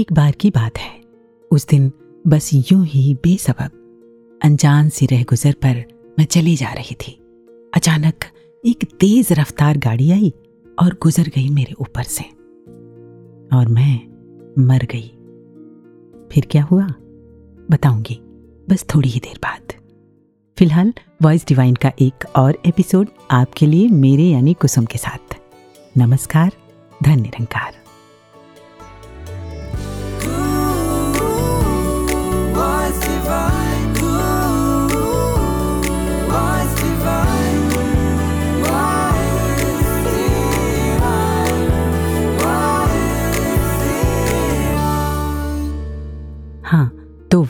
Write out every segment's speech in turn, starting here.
एक बार की बात है। उस दिन बस यूँ ही बेसबब अनजान सी रह गुजर पर मैं चली जा रही थी। अचानक एक तेज रफ्तार गाड़ी आई और गुजर गई मेरे ऊपर से। और मैं मर गई। फिर क्या हुआ? बताऊँगी, बस थोड़ी ही देर बाद। फ़िलहाल वॉइस डिवाइन का एक और एपिसोड आपके लिए मेरे यानी कुसुम के साथ। नमस्कार धन निरंकार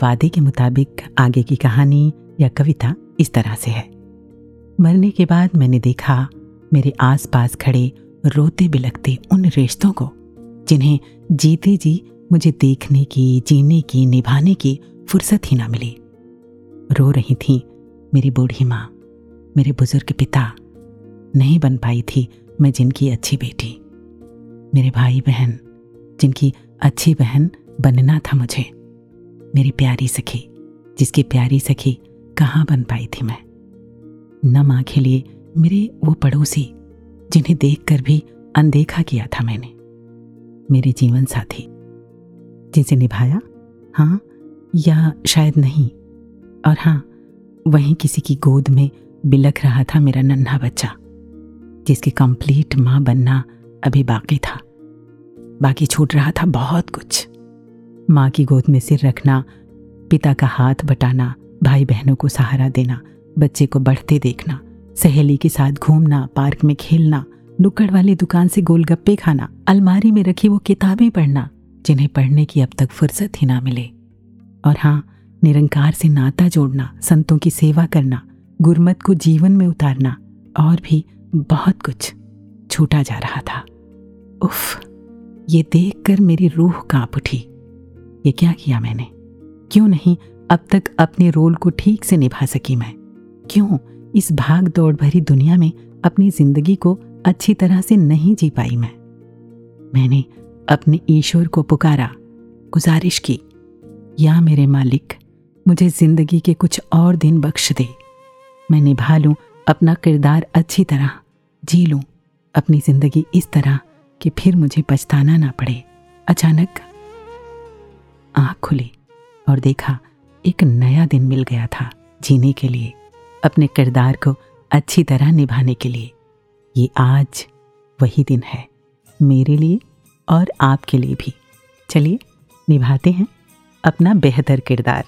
वादे के मुताबिक आगे की कहानी या कविता इस तरह से है। मरने के बाद मैंने देखा, मेरे आसपास खड़े रोते बिलखते उन रिश्तों को, जिन्हें जीते जी मुझे देखने की, जीने की, निभाने की फुर्सत ही ना मिली। रो रही थी मेरी बूढ़ी माँ, मेरे बुज़ुर्ग पिता। नहीं बन पाई थी मैं जिनकी अच्छी बेटी। मेरे भाई बहन जिनकी अच्छी बहन बनना था मुझे। मेरी प्यारी सखी, जिसकी प्यारी सखी कहाँ बन पाई थी मैं? न माँ के लिए मेरे वो पड़ोसी, जिन्हें देखकर भी अनदेखा किया था मैंने। मेरे जीवन साथी जिसे निभाया? हाँ या शायद नहीं? और हाँ वहीं किसी की गोद में बिलख रहा था मेरा नन्हा बच्चा, जिसकी कंप्लीट माँ बनना अभी बाकी था। बाकी छूट रहा था बहुत कुछ। माँ की गोद में सिर रखना, पिता का हाथ बटाना भाई बहनों को सहारा देना, बच्चे को बढ़ते देखना, सहेली के साथ घूमना, पार्क में खेलना, नुक्कड़ वाली दुकान से गोलगप्पे खाना, अलमारी में रखी वो किताबें पढ़ना, जिन्हें पढ़ने की अब तक फुर्सत ही ना मिले। और हाँ निरंकार से नाता जोड़ना, संतों की सेवा करना, गुरमत को जीवन में उतारना, और भी बहुत कुछ छूटा जा रहा था। उफ, ये देखकर मेरी रूह काँप उठी। ये क्या किया मैंने? क्यों नहीं अब तक अपने रोल को ठीक से निभा सकी मैं? क्यों इस भाग दौड़ भरी दुनिया में अपनी ज़िंदगी को अच्छी तरह से नहीं जी पाई मैं? मैंने अपने ईश्वर को पुकारा, गुजारिश की, या मेरे मालिक, मुझे ज़िंदगी के कुछ और दिन बख्श दे। मैं निभा लूँ अपना किरदार अच्छी तरह, जी लूँ अपनी ज़िंदगी इस तरह कि फिर मुझे पछताना ना पड़े। अचानक आँख खुली और देखा एक नया दिन मिल गया था जीने के लिए, अपने किरदार को अच्छी तरह निभाने के लिए। ये आज वही दिन है, मेरे लिए और आपके लिए भी। चलिए, निभाते हैं अपना बेहतर किरदार।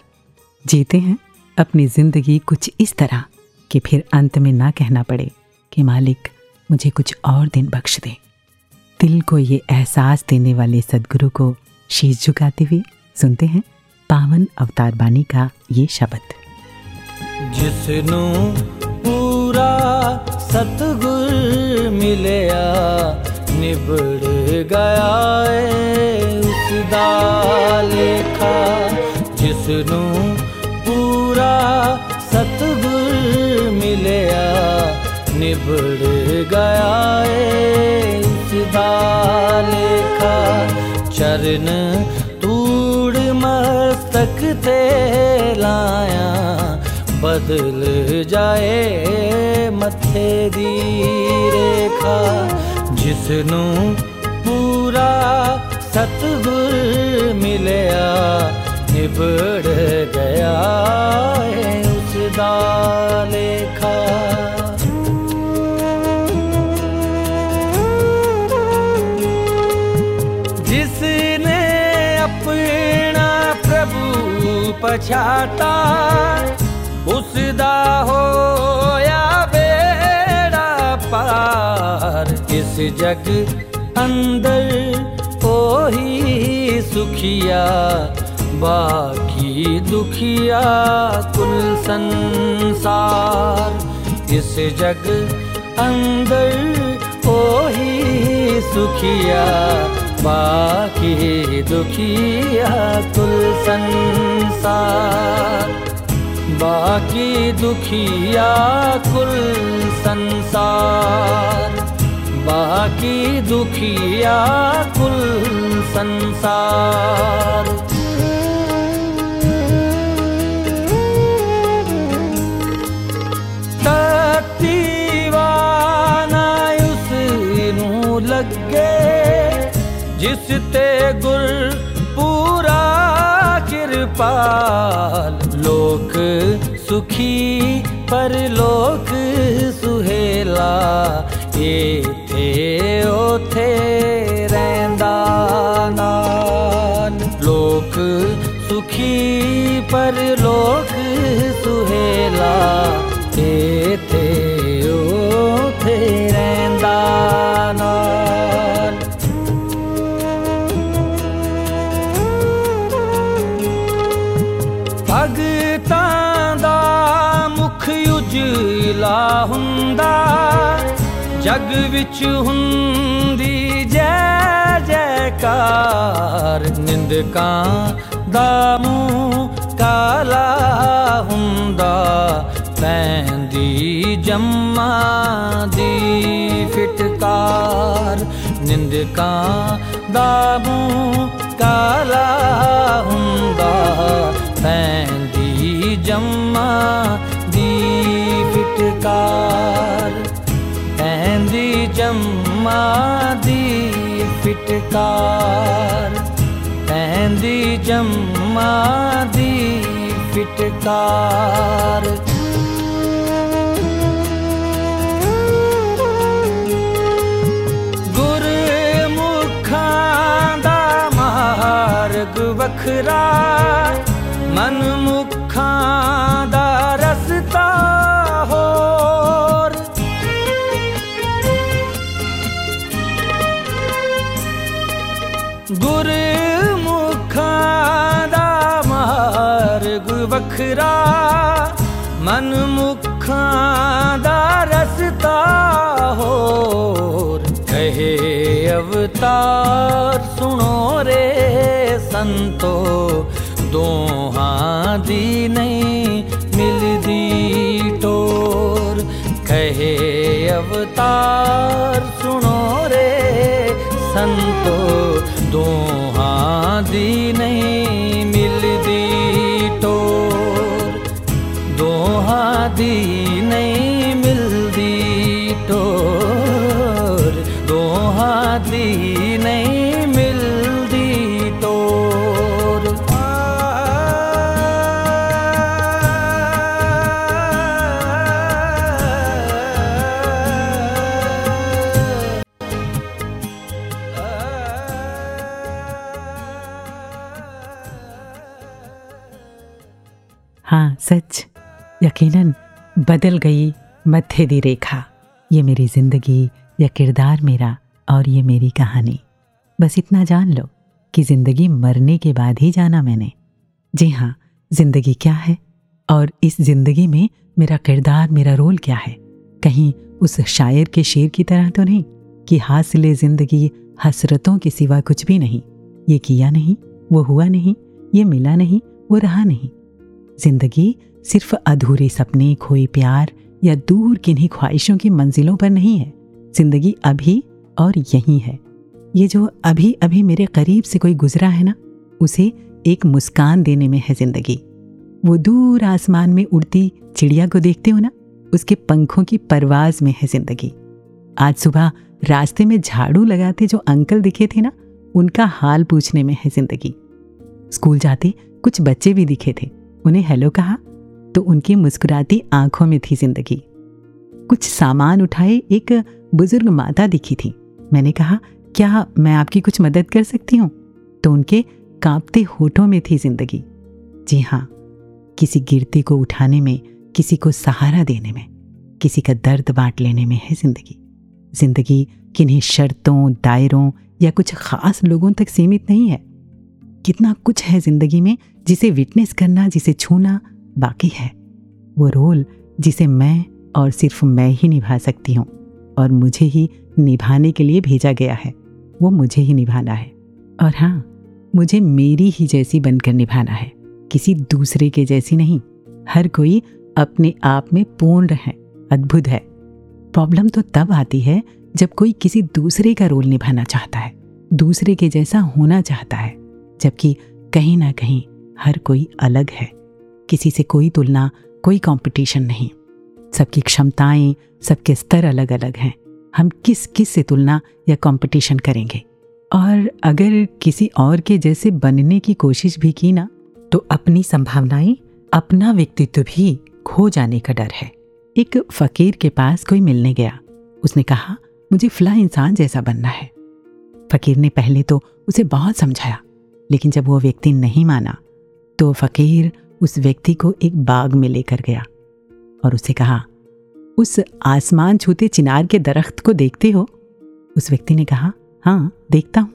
जीते हैं अपनी ज़िंदगी कुछ इस तरह कि फिर अंत में ना कहना पड़े कि मालिक मुझे कुछ और दिन बख्श दे। दिल को ये एहसास देने वाले सदगुरु को शीश झुकाते हुए सुनते हैं पावन अवतार बानी का ये शब्द। जिसनु पूरा सतगुर मिलया, निबड़ गया उस लेखा जिसनु पूरा सतगुर मिलया, निबड़ गया उस लेखा चरण लाया, बदल जाए मथे दी रेखा, जिसनू पूरा सतगुर मिलया निबड़ गया है लेखा जिसने अपने पछाता, उसदा होया बेड़ा पार। इस जग अंदर ओही सुखिया, बाकी दुखिया कुल संसार। इस जग अंदर ओही सुखिया बाकी दुखिया कुल संसार बाकी दुखिया कुल संसार बाकी दुखिया कुल संसार जिसते गुर पूरा कृपाल, लोक सुखी पर लोक सुहेला ये थे ओ थे रैंदा लोक सुखी पर लोक सुहेला ये थे ओ थे रैंदा ਮੁਖ ਉਜਲਾ ਹੁੰਦਾ, ਜਗ ਵਿੱਚ ਹੁੰਦੀ ਜੈ ਜੈਕਾਰ, ਨਿੰਦਕਾਂ ਦਾ ਮੂੰਹ ਕਾਲਾ ਹੁੰਦਾ ਪੈਂਦੀ ਜੰਮਾ ਦੀ ਫਿਟਕਾਰ, ਨਿੰਦਕਾਂ ਦਾ ਮੂੰਹ ਕਾਲਾ ਹੁੰਦਾ ਪੈਂਦੀ ਜੰਮਾ ਦੀ ਫਿਟਕਾਰ ਪੈਂਦੀ ਜੰਮਾ ਦੀ ਫਿਟਕਾਰ ਪੈਂਦੀ ਜੰਮਾ ਦੀ ਫਿਟਕਾਰ। ਗੁਰਮੁਖਾਂ ਦਾ ਮਾਰਗ ਵੱਖਰਾ ਮਨ ਮੁਖਾਂ ਦਾ बिखरा मन मुखां दा रस्ता कहे अवतार, सुनो रे संतो, दोहां दी नहीं मिलदी टोर। कहे अवतार, सुनो रे संतो, दोहां दी नहीं बदल गई मध्य दी रेखा। ये मेरी ज़िंदगी, या किरदार मेरा और ये मेरी कहानी। बस इतना जान लो कि ज़िंदगी मरने के बाद ही जाना मैंने। जी हाँ ज़िंदगी क्या है और इस ज़िंदगी में मेरा किरदार, मेरा रोल क्या है? कहीं उस शायर के शेर की तरह तो नहीं कि हासिल ज़िंदगी हसरतों के सिवा कुछ भी नहीं। ये किया नहीं, वो हुआ नहीं, ये मिला नहीं, वो रहा नहीं। ज़िंदगी सिर्फ़ अधूरे सपने, खोए प्यार या दूर किन्हीं ख्वाहिशों की मंजिलों पर नहीं है। ज़िंदगी अभी और यहीं है। ये जो अभी अभी मेरे करीब से कोई गुजरा है ना, उसे एक मुस्कान देने में है ज़िंदगी। वो दूर आसमान में उड़ती चिड़िया को देखते हो ना, उसके पंखों की परवाज में है ज़िंदगी। आज सुबह रास्ते में झाड़ू लगाते जो अंकल दिखे थे ना, उनका हाल पूछने में है ज़िंदगी। स्कूल जाते कुछ बच्चे भी दिखे थे। उन्हें हेलो कहा तो उनकी मुस्कुराती आँखों में थी ज़िंदगी। कुछ सामान उठाए, एक बुज़ुर्ग माता दिखी थी। मैंने कहा, क्या मैं आपकी कुछ मदद कर सकती हूँ? तो उनके कांपते होठों में थी ज़िंदगी। जी हाँ किसी गिरते को उठाने में, किसी को सहारा देने में, किसी का दर्द बांट लेने में है ज़िंदगी। ज़िंदगी किन्हीं शर्तों, दायरों या कुछ खास लोगों तक सीमित नहीं है। कितना कुछ है ज़िंदगी में जिसे विटनेस करना, जिसे छूना बाकी है। वो रोल जिसे मैं और सिर्फ़ मैं ही निभा सकती हूँ और मुझे ही निभाने के लिए भेजा गया है। वो मुझे ही निभाना है। और हाँ मुझे मेरी ही जैसी बनकर निभाना है। किसी दूसरे के जैसी नहीं। हर कोई अपने आप में पूर्ण है, अद्भुत है। प्रॉब्लम तो तब आती है जब कोई किसी दूसरे का रोल निभाना चाहता है, दूसरे के जैसा होना चाहता है, जबकि कहीं ना कहीं हर कोई अलग है। किसी से कोई तुलना, कोई कंपटीशन नहीं। सबकी क्षमताएँ, सबके स्तर अलग अलग हैं। हम किस किस से तुलना या कंपटीशन करेंगे? और अगर किसी और के जैसे बनने की कोशिश भी की ना तो अपनी संभावनाएँ, अपना व्यक्तित्व भी खो जाने का डर है। एक फकीर के पास कोई मिलने गया। उसने कहा, मुझे फला इंसान जैसा बनना है। फकीर ने पहले तो उसे बहुत समझाया, लेकिन जब वो व्यक्ति नहीं माना तो फकीर उस व्यक्ति को एक बाग में लेकर गया और उसे कहा, उस आसमान छूते चिनार के दरख्त को देखते हो? उस व्यक्ति ने कहा हाँ देखता हूँ।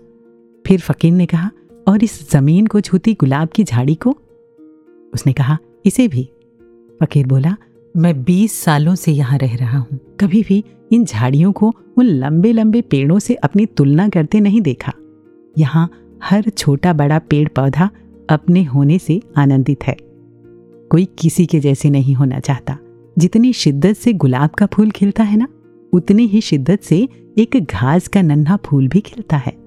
फिर फकीर ने कहा, और इस ज़मीन को छूती गुलाब की झाड़ी को? उसने कहा, इसे भी। फकीर बोला, मैं बीस सालों से यहाँ रह रहा हूँ। कभी भी इन झाड़ियों को उन लंबे लंबे पेड़ों से अपनी तुलना करते नहीं देखा। यहाँ हर छोटा बड़ा पेड़ पौधा अपने होने से आनंदित है। कोई किसी के जैसे नहीं होना चाहता। जितनी शिद्दत से गुलाब का फूल खिलता है ना, उतनी ही शिद्दत से एक घास का नन्हा फूल भी खिलता है।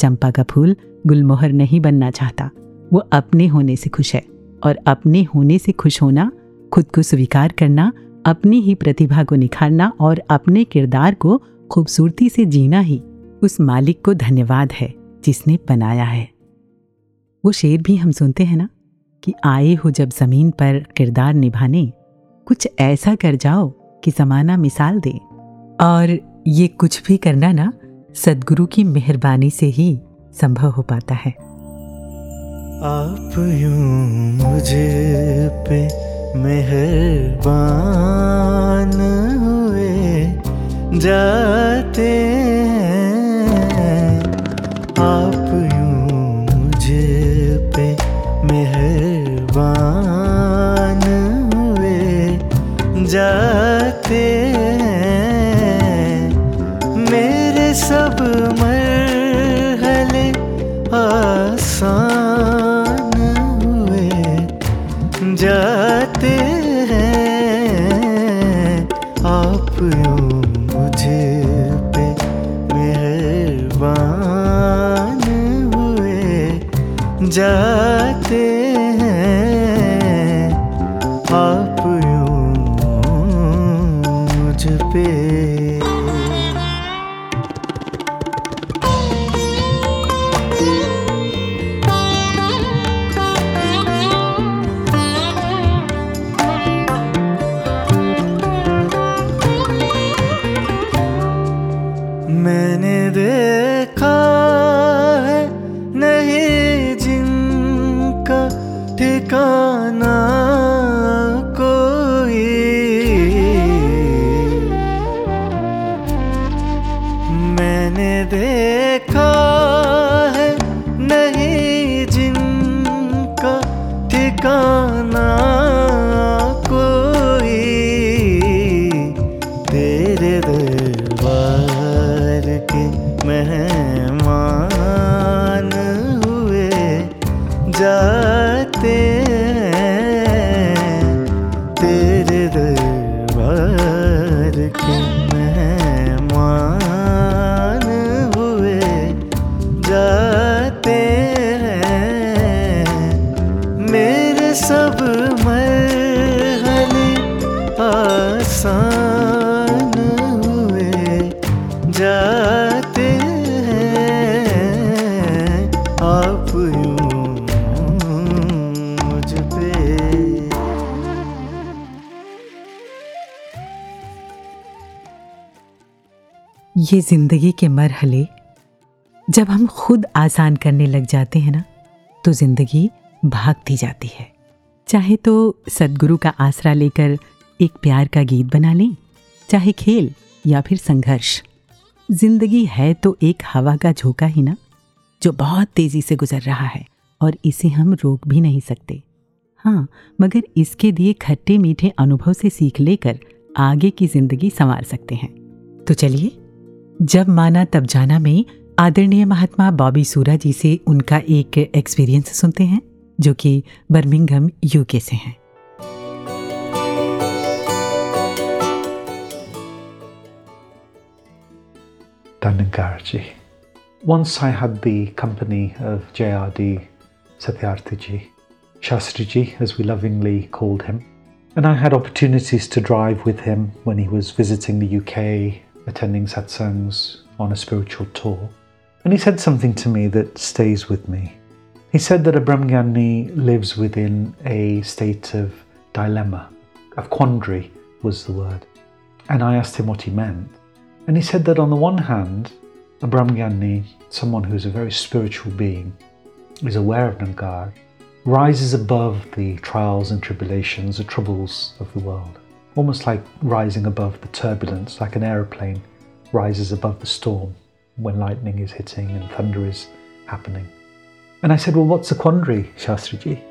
चंपा का फूल गुलमोहर नहीं बनना चाहता। वो अपने होने से खुश है और अपने होने से खुश होना, खुद को स्वीकार करना, अपनी ही प्रतिभा को निखारना और अपने किरदार को खूबसूरती से जीना ही उस मालिक को धन्यवाद है जिसने बनाया है। वो शेर भी हम सुनते हैं ना? कि आए हो जब ज़मीन पर किरदार निभाने, कुछ ऐसा कर जाओ कि जमाना मिसाल दे। और ये कुछ भी करना ना, सदगुरु की मेहरबानी से ही संभव हो पाता है। आप मुझे पे मेहरबान हुए जाते हैं। आप जाते मेरे सब मरहले आसान हुए जाते हैं। आप मुझे पे मेहरबान हुए जाते ये ज़िंदगी के मरहले जब हम खुद आसान करने लग जाते हैं ना तो ज़िंदगी भागती जाती है। चाहे तो सदगुरु का आसरा लेकर एक प्यार का गीत बना लें, चाहे खेल या फिर संघर्ष। ज़िंदगी है तो एक हवा का झोंका ही ना, जो बहुत तेज़ी से गुजर रहा है और इसे हम रोक भी नहीं सकते। हाँ मगर इसके दिए खट्टे मीठे अनुभव से सीख लेकर आगे की ज़िंदगी संवार सकते हैं। तो चलिए जब माना तब जाना में आदरणीय महात्मा बॉबी सूरा जी से उनका एक एक्सपीरियंस सुनते हैं जो कि बर्मिंघम यूके से हैं Danangarji. Once I had the company of JRD Satyarthiji, Shastriji, as we lovingly called him, and I had opportunities to drive with him when he was visiting the UK, attending satsangs on a spiritual tour. And he said something to me that stays with me. He said that a Brahmgyani lives within a state of dilemma, of quandary was the word. And I asked him what he meant. And he said that on the one hand, a Brahmgyani, someone who's a very spiritual being, is aware of Nangar, rises above the trials and tribulations, the troubles of the world, almost like rising above the turbulence, like an aeroplane rises above the storm when lightning is hitting and thunder is happening. And I said, Well, what's the quandary, Shastriji?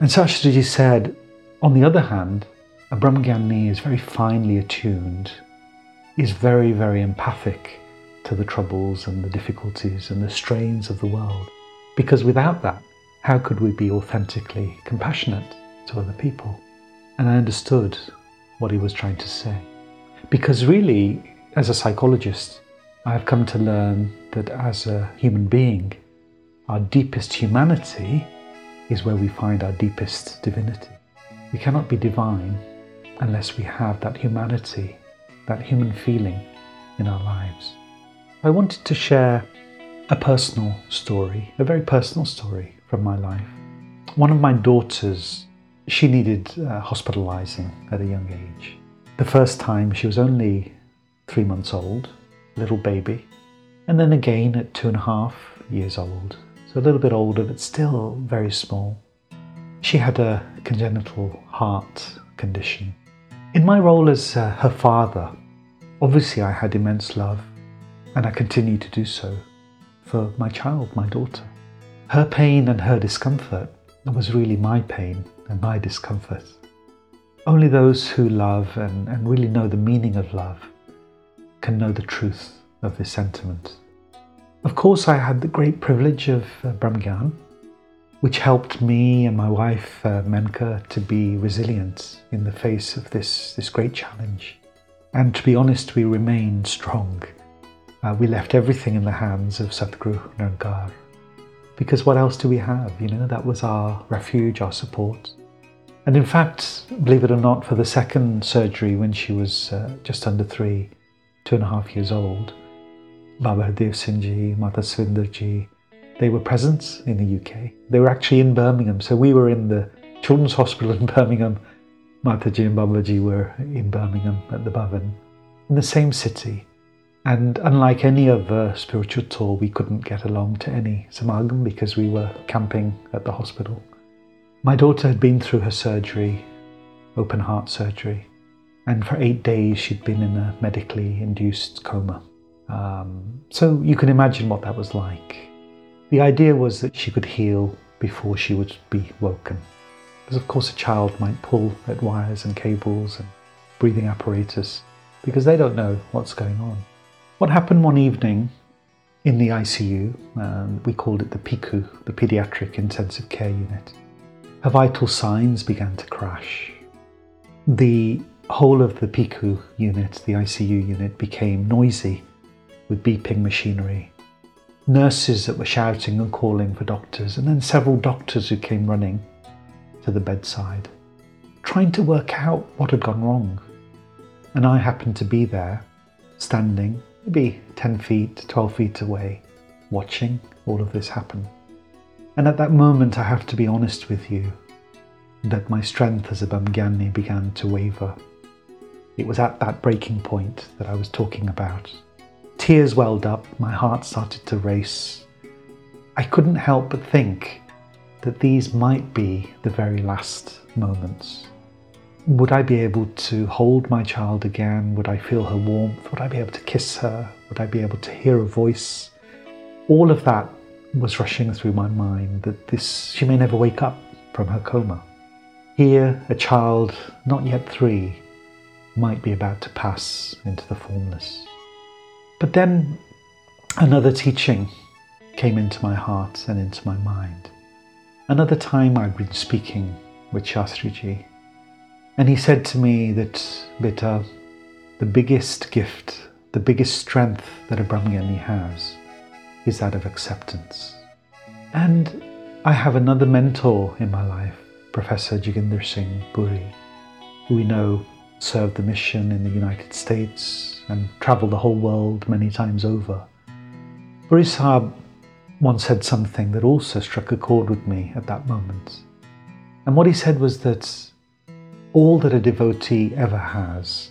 And Shastriji said, On the other hand, a Brahmgyani is very finely attuned, is very, very empathic to the troubles and the difficulties and the strains of the world. Because without that, how could we be authentically compassionate to other people? And I understood what he was trying to say. Because really, as a psychologist, I have come to learn that as a human being, our deepest humanity is where we find our deepest divinity. We cannot be divine unless we have that humanity, that human feeling in our lives. I wanted to share a personal story, a very personal story from my life. One of my daughters, she needed uh, hospitalizing at a young age. The first time she was only three months old, little baby, and then again at two and a half years old, so a little bit older but still very small. She had a congenital heart condition. In my role as uh, her father, obviously I had immense love, and I continue to do so for my child, my daughter. Her pain and her discomfort was really my pain and my discomfort. Only those who love and, and really know the meaning of love can know the truth of this sentiment. Of course, I had the great privilege of uh, Brahmgyan, which helped me and my wife uh, Menka to be resilient in the face of this, this great challenge. And to be honest, we remained strong. Uh, we left everything in the hands of Sadhguru Nirnkar because what else do we have? You know, that was our refuge, our support. And in fact, believe it or not, for the second surgery when she was uh, just under three, two and a half years old, Baba Hardev Singh ji, Mata Svindarji, they were present in the UK. They were actually in Birmingham. So we were in the Children's Hospital in Birmingham. Mata Mataji and Babaji were in Birmingham at the Bhavan, in the same city. And unlike any other spiritual tour, we couldn't get along to any samagam because we were camping at the hospital. My daughter had been through her surgery, open heart surgery, and for eight days she'd been in a medically induced coma. Um, so you can imagine what that was like. The idea was that she could heal before she would be woken. Because, of course, a child might pull at wires and cables and breathing apparatus because they don't know what's going on. What happened one evening in the ICU, um, we called it the PICU, the Pediatric Intensive Care Unit, her vital signs began to crash. The whole of the PICU unit, the ICU unit, became noisy with beeping machinery. Nurses that were shouting and calling for doctors, and then several doctors who came running to the bedside, trying to work out what had gone wrong. And I happened to be there, standing maybe 10 feet, 12 feet away, watching all of this happen. And at that moment, I have to be honest with you that my strength as a Brahmgyani began to waver. It was at that breaking point that I was talking about. Tears welled up, my heart started to race. I couldn't help but think that these might be the very last moments would I be able to hold my child again? Would I feel her warmth? Would I be able to kiss her? Would I be able to hear a voice? All of that was rushing through my mind that this she may never wake up from her coma. Here, a child not yet three might be about to pass into the formless. But then another teaching came into my heart and into my mind. Another time I'd been speaking with Shastriji and he said to me that, Beta, the biggest gift the biggest strength that a Brahmgyani has is that of acceptance. And I have another mentor in my life, Professor Joginder Singh Puri, who we know served the mission in the United States and traveled the whole world many times over. Puri Sahib once said something that also struck a chord with me at that moment. And what he said was that all that a devotee ever has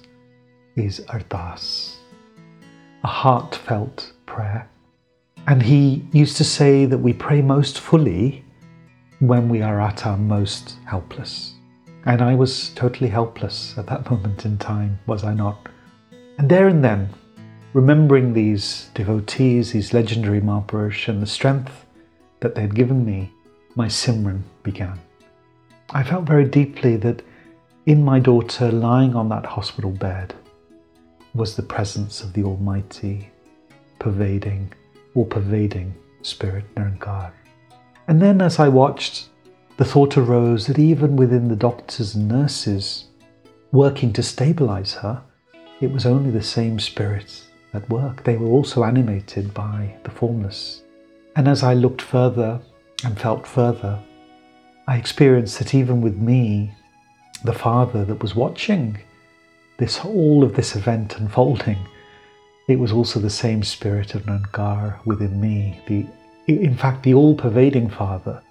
is ardas, a heartfelt prayer. And he used to say that we pray most fully when we are at our most helpless. And I was totally helpless at that moment in time, was I not? And there and then, remembering these devotees, these legendary Mahapurush, and the strength that they had given me, my Simran began. I felt very deeply that in my daughter lying on that hospital bed was the presence of the Almighty, pervading, all pervading Spirit Nirankar. And then as I watched, the thought arose that even within the doctors and nurses working to stabilize her, it was only the same Spirit at work. They were also animated by the formless. And as I looked further and felt further, I experienced that even with me, the Father that was watching this all of this event unfolding, it was also the same spirit of Nangar within me, the in fact the all-pervading Father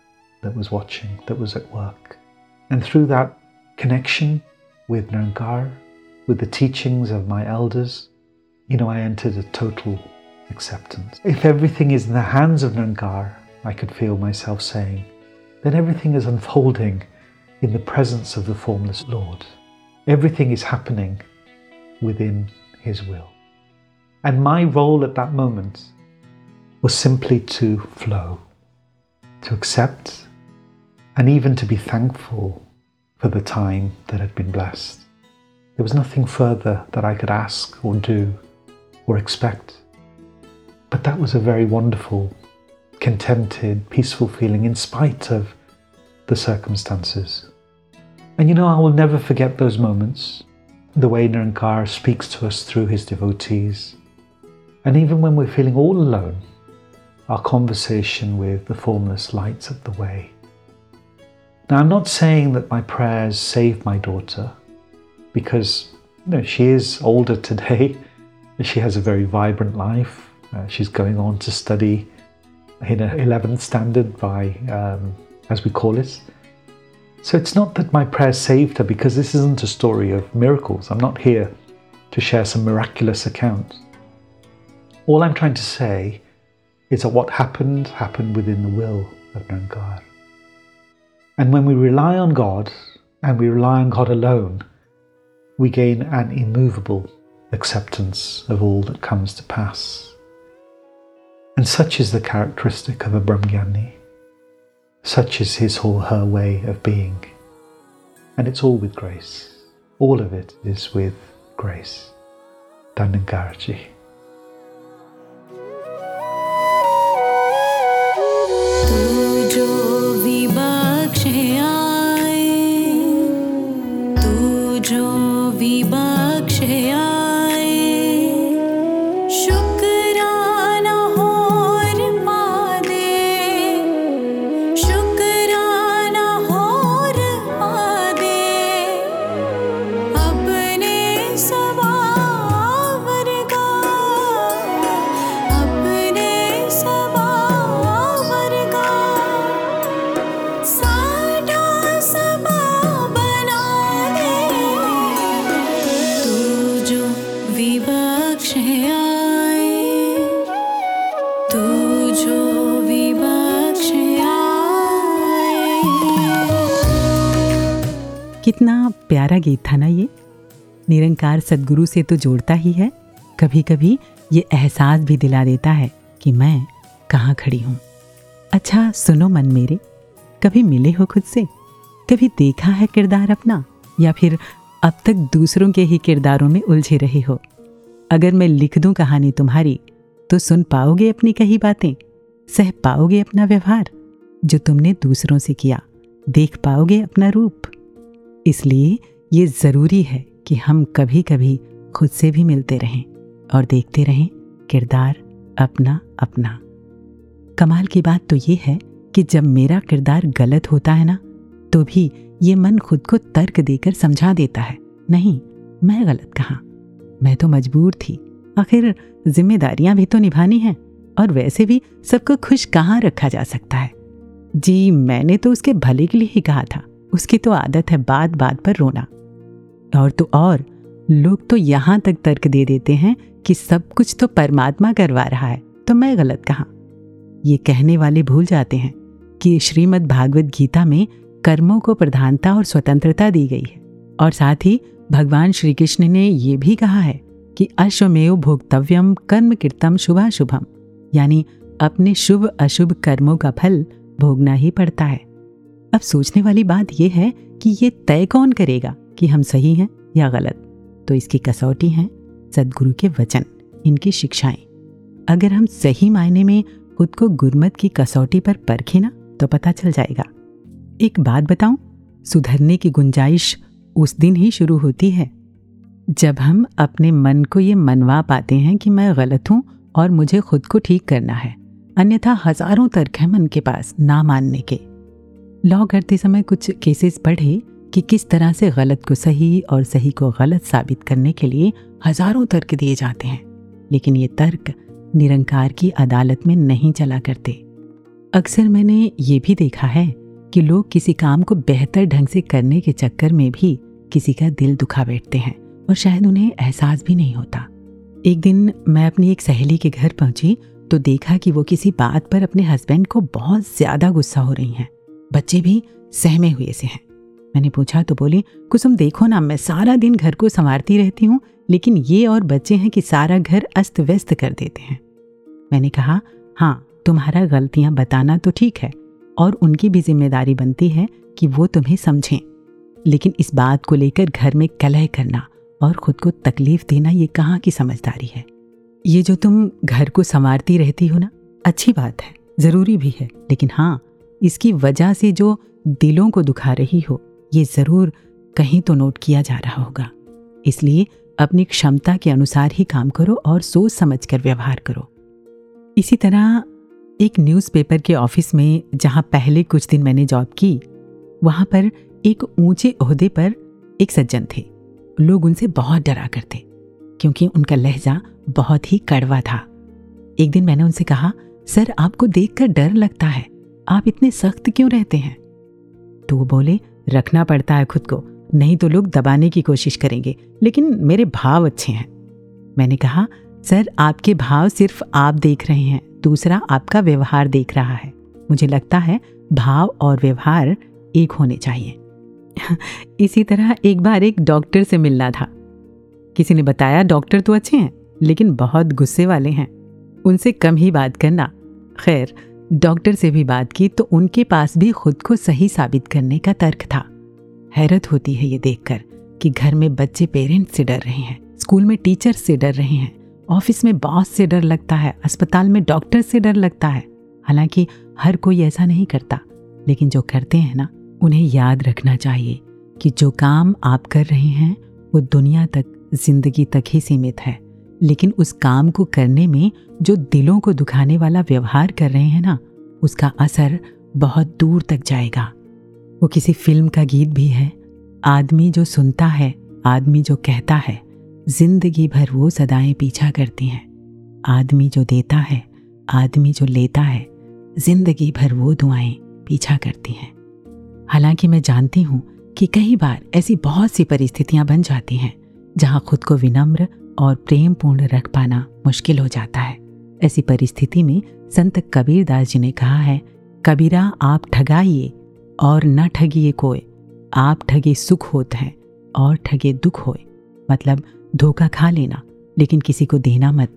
that was watching, that was at work. And through that connection with Nangar, with the teachings of my elders, you know, I entered a total acceptance. If everything is in the hands of Nangar, I could feel myself saying, then everything is unfolding in the presence of the formless Lord. Everything is happening within His will. And my role at that moment was simply to flow, to accept, and even to be thankful for the time that had been blessed. There was nothing further that I could ask or do or expect. But that was a very wonderful, contented, peaceful feeling in spite of the circumstances. And you know, I will never forget those moments, the way Nirankar speaks to us through his devotees. And even when we're feeling all alone, our conversation with the formless lights up the way. Now, I'm not saying that my prayers saved my daughter, because you know, she is older today she has a very vibrant life. Uh, she's going on to study in an 11th standard by, um, as we call it. So it's not that my prayer saved her because this isn't a story of miracles. I'm not here to share some miraculous account. All I'm trying to say is that what happened, happened within the will of Nirankar. And when we rely on God, and we rely on God alone, we gain an immovable acceptance of all that comes to pass. And such is the characteristic of a Brahmgyani. Such is his or her way of being. And it's all with grace. All of it is with grace. Dandankarji. कितना प्यारा गीत था ना ये? निरंकार सदगुरु से तो जोड़ता ही है। कभी कभी ये एहसास भी दिला देता है कि मैं कहाँ खड़ी हूँ। अच्छा सुनो मन मेरे। कभी मिले हो खुद से? कभी देखा है किरदार अपना? या फिर अब तक दूसरों के ही किरदारों में उलझे रहे हो? अगर मैं लिख दूँ कहानी तुम्हारी तो सुन पाओगे अपनी कही बातें? सह पाओगे अपना व्यवहार? जो तुमने दूसरों से किया, देख पाओगे अपना रूप? इसलिए ये ज़रूरी है कि हम कभी कभी खुद से भी मिलते रहें और देखते रहें किरदार अपना अपना। कमाल की बात तो ये है कि जब मेरा किरदार गलत होता है ना तो भी ये मन खुद को तर्क देकर समझा देता है। नहीं, मैं गलत कहाँ? मैं तो मजबूर थी। आखिर जिम्मेदारियाँ भी तो निभानी हैं और वैसे भी सबको खुश कहाँ रखा जा सकता है? जी, मैंने तो उसके भले के लिए ही कहा था। उसकी तो आदत है बात बात पर रोना। और तो और, लोग तो यहाँ तक तर्क दे देते हैं कि सब कुछ तो परमात्मा करवा रहा है तो मैं गलत कहा? ये कहने वाले भूल जाते हैं कि श्रीमद् भागवत गीता में कर्मों को प्रधानता और स्वतंत्रता दी गई है। और साथ ही भगवान श्री कृष्ण ने ये भी कहा है कि अश्वमेव भोक्तव्यम कर्म कीर्तम शुभा शुभम यानी अपने शुभ अशुभ कर्मों का फल भोगना ही पड़ता है। अब सोचने वाली बात यह है कि ये तय कौन करेगा कि हम सही हैं या गलत? तो इसकी कसौटी है सदगुरु के वचन, इनकी शिक्षाएँ। अगर हम सही मायने में खुद को गुरमत की कसौटी पर परखे ना तो पता चल जाएगा। एक बात बताऊँ, सुधरने की गुंजाइश उस दिन ही शुरू होती है। जब हम अपने मन को ये मनवा पाते हैं कि मैं गलत हूँ और मुझे खुद को ठीक करना है, अन्यथा हज़ारों तर्क है मन के पास ना मानने के। लॉ करते समय कुछ केसेस पढ़े कि किस तरह से गलत को सही और सही को गलत साबित करने के लिए हज़ारों तर्क दिए जाते हैं। लेकिन ये तर्क निरंकार की अदालत में नहीं चला करते। अक्सर मैंने ये भी देखा है कि लोग किसी काम को बेहतर ढंग से करने के चक्कर में भी किसी का दिल दुखा बैठते हैं और शायद उन्हें एहसास भी नहीं होता। एक दिन मैं अपनी एक सहेली के घर पहुँची तो देखा कि वो किसी बात पर अपने हस्बैंड को बहुत ज़्यादा गुस्सा हो रही हैं। बच्चे भी सहमे हुए से हैं। मैंने पूछा तो बोली, कुसुम देखो ना, मैं सारा दिन घर को संवारती रहती हूँ, लेकिन ये और बच्चे हैं कि सारा घर अस्त व्यस्त कर देते हैं। मैंने कहा हाँ तुम्हारा गलतियाँ बताना तो ठीक है, और उनकी भी ज़िम्मेदारी बनती है कि वो तुम्हें समझें। लेकिन इस बात को लेकर घर में कलह करना और खुद को तकलीफ़ देना, ये कहाँ की समझदारी है? ये जो तुम घर को संवारती रहती हो ना, अच्छी बात है, ज़रूरी भी है, लेकिन हाँ इसकी वजह से जो दिलों को दुखा रही हो, ये ज़रूर कहीं तो नोट किया जा रहा होगा। इसलिए अपनी क्षमता के अनुसार ही काम करो और सोच समझ कर व्यवहार करो। इसी तरह एक न्यूज़पेपर के ऑफ़िस में जहाँ पहले कुछ दिन मैंने जॉब की, वहाँ पर एक ऊँचे ओहदे पर एक सज्जन थे। लोग उनसे बहुत डरा करते, क्योंकि उनका लहजा बहुत ही कड़वा था। एक दिन मैंने उनसे कहा, सर, आपको देखकर डर लगता है। आप इतने सख्त क्यों रहते हैं? तो वो बोले, रखना पड़ता है खुद को, नहीं तो लोग दबाने की कोशिश करेंगे, लेकिन मेरे भाव अच्छे हैं। मैंने कहा, सर, आपके भाव सिर्फ़ आप देख रहे हैं, दूसरा आपका व्यवहार देख रहा है। मुझे लगता है भाव और व्यवहार एक होने चाहिए। इसी तरह एक बार एक डॉक्टर से मिलना था। किसी ने बताया, डॉक्टर तो अच्छे हैं, लेकिन बहुत गुस्से वाले हैं। उनसे कम ही बात करना। खैर डॉक्टर से भी बात की तो उनके पास भी खुद को सही साबित करने का तर्क था। हैरत होती है ये देखकर कि घर में बच्चे पेरेंट्स से डर रहे हैं, स्कूल में टीचर से डर रहे हैं, ऑफ़िस में बॉस से डर लगता है, अस्पताल में डॉक्टर से डर लगता है। हालाँकि हर कोई ऐसा नहीं करता, लेकिन जो करते हैं ना, उन्हें याद रखना चाहिए कि जो काम आप कर रहे हैं, वो दुनिया तक, ज़िंदगी तक ही सीमित है। लेकिन उस काम को करने में जो दिलों को दुखाने वाला व्यवहार कर रहे हैं ना, उसका असर बहुत दूर तक जाएगा। वो किसी फ़िल्म का गीत भी है। आदमी जो सुनता है, आदमी जो कहता है, ज़िंदगी भर वो सदाएँ पीछा करती हैं। आदमी जो देता है, आदमी जो लेता है, ज़िंदगी भर वो दुआएँ पीछा करती हैं। हालाँकि मैं जानती हूँ कि कई बार ऐसी बहुत सी परिस्थितियाँ बन जाती हैं, जहाँ खुद को विनम्र और प्रेम पूर्ण रख पाना मुश्किल हो जाता है। ऐसी परिस्थिति में संत कबीर दास जी ने कहा है, कबीरा, आप ठगाइए और न ठगिए कोई आप ठगे सुख होते हैं और ठगे दुख होए मतलब धोखा खा लेना, लेकिन किसी को देना मत।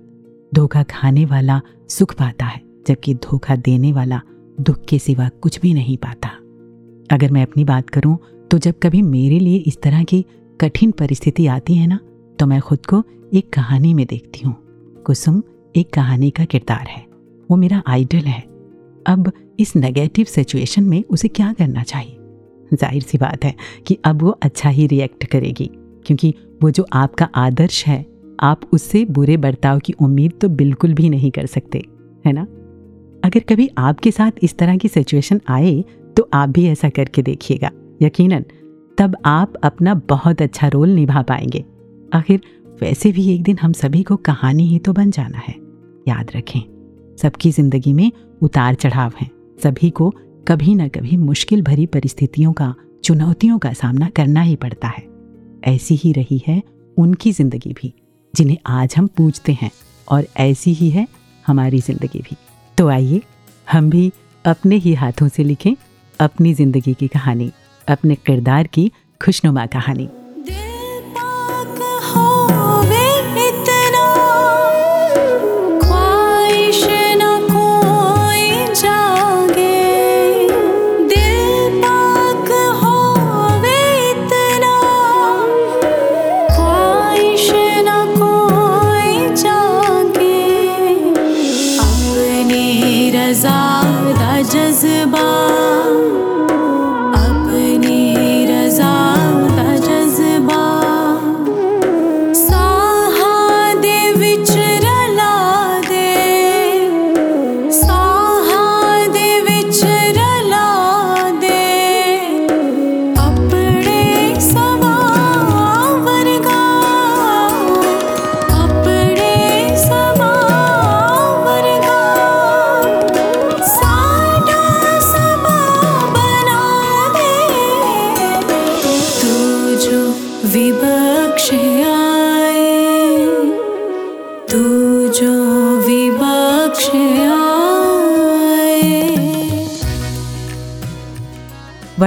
धोखा खाने वाला सुख पाता है, जबकि धोखा देने वाला दुख के सिवा कुछ भी नहीं पाता। अगर मैं अपनी बात करूँ तो जब कभी मेरे लिए इस तरह की कठिन परिस्थिति आती है ना तो मैं खुद को एक कहानी में देखती हूँ। कुसुम एक कहानी का किरदार है। वो मेरा आइडल है। अब इस नेगेटिव सिचुएशन में उसे क्या करना चाहिए? ज़ाहिर सी बात है कि अब वो अच्छा ही रिएक्ट करेगी, क्योंकि वो जो आपका आदर्श है, आप उससे बुरे बर्ताव की उम्मीद तो बिल्कुल भी नहीं कर सकते, है ना? अगर कभी आपके साथ इस तरह की सिचुएशन आए तो आप भी ऐसा करके देखिएगा, यकीनन, तब आप अपना बहुत अच्छा रोल निभा पाएँगे। आखिर वैसे भी एक दिन हम सभी को कहानी ही तो बन जाना है। याद रखें, सबकी ज़िंदगी में उतार चढ़ाव हैं। सभी को कभी ना कभी मुश्किल भरी परिस्थितियों का, चुनौतियों का सामना करना ही पड़ता है। ऐसी ही रही है उनकी ज़िंदगी भी, जिन्हें आज हम पूछते हैं और ऐसी ही है हमारी ज़िंदगी भी। तो आइए, हम भी अपने ही हाथों से लिखें अपनी ज़िंदगी की कहानी, अपने किरदार की खुशनुमा कहानी।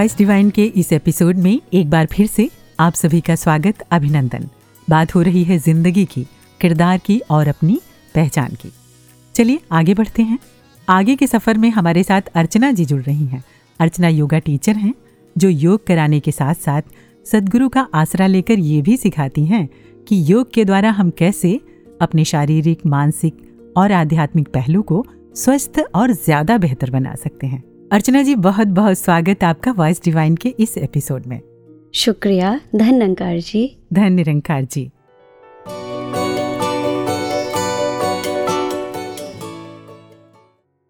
वॉइस डिवाइन के इस एपिसोड में एक बार फिर से आप सभी का स्वागत, अभिनंदन। बात हो रही है ज़िंदगी की, किरदार की और अपनी पहचान की। चलिए आगे बढ़ते हैं। आगे के सफ़र में हमारे साथ अर्चना जी जुड़ रही हैं। अर्चना योगा टीचर हैं, जो योग कराने के साथ साथ सदगुरु का आसरा लेकर ये भी सिखाती हैं कि योग के द्वारा हम कैसे अपने शारीरिक, मानसिक और आध्यात्मिक पहलू को स्वस्थ और ज़्यादा बेहतर बना सकते हैं। अर्चना जी बहुत बहुत स्वागत आपका वॉइस डिवाइन के इस एपिसोड में। शुक्रिया धन अंकार जी। धन्य निरंकार जी।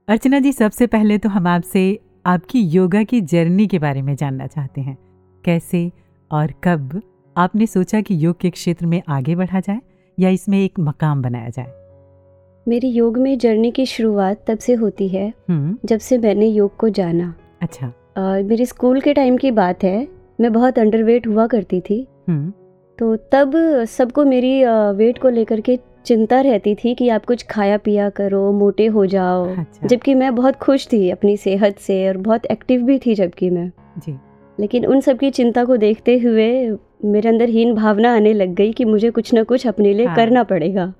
अर्चना जी सबसे पहले तो हम आपसे आपकी योगा की जर्नी के बारे में जानना चाहते हैं। कैसे और कब आपने सोचा कि योग के क्षेत्र में आगे बढ़ा जाए या इसमें एक मकाम बनाया जाए? मेरी योग में जर्नी की शुरुआत तब से होती है हम्म। जब से मैंने योग को जाना। अच्छा। अ, मेरी स्कूल के टाइम की बात है मैं बहुत अंडरवेट हुआ करती थी। हम्म। तो तब सबको मेरी वेट को लेकर के चिंता रहती थी कि आप कुछ खाया पिया करो मोटे हो जाओ। अच्छा। जबकि मैं बहुत खुश थी अपनी सेहत से और बहुत एक्टिव भी थी जबकि मैं। जी। लेकिन उन सब की चिंता को देखते हुए मेरे अंदर हीन भावना आने लग गई कि मुझे कुछ ना कुछ अपने लिए हाँ। करना पड़ेगा।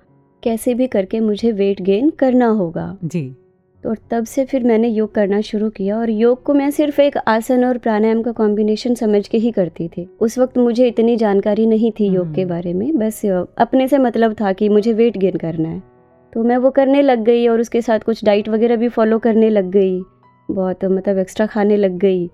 कैसे भी करके मुझे वेट गेन करना होगा। जी। तो और तब से फिर मैंने योग करना शुरू किया और योग को मैं सिर्फ़ एक आसन और प्राणायाम का कॉम्बिनेशन समझ के ही करती थी। उस वक्त मुझे इतनी जानकारी नहीं थी योग के हम्म। बारे में बस अपने से मतलब था कि मुझे वेट गेन करना है। तो मैं वो करने लग गई और उसके साथ कुछ डाइट वगैरह भी फॉलो करने लग गई। बहुत मतलब एक्स्ट्रा खाने लग गई।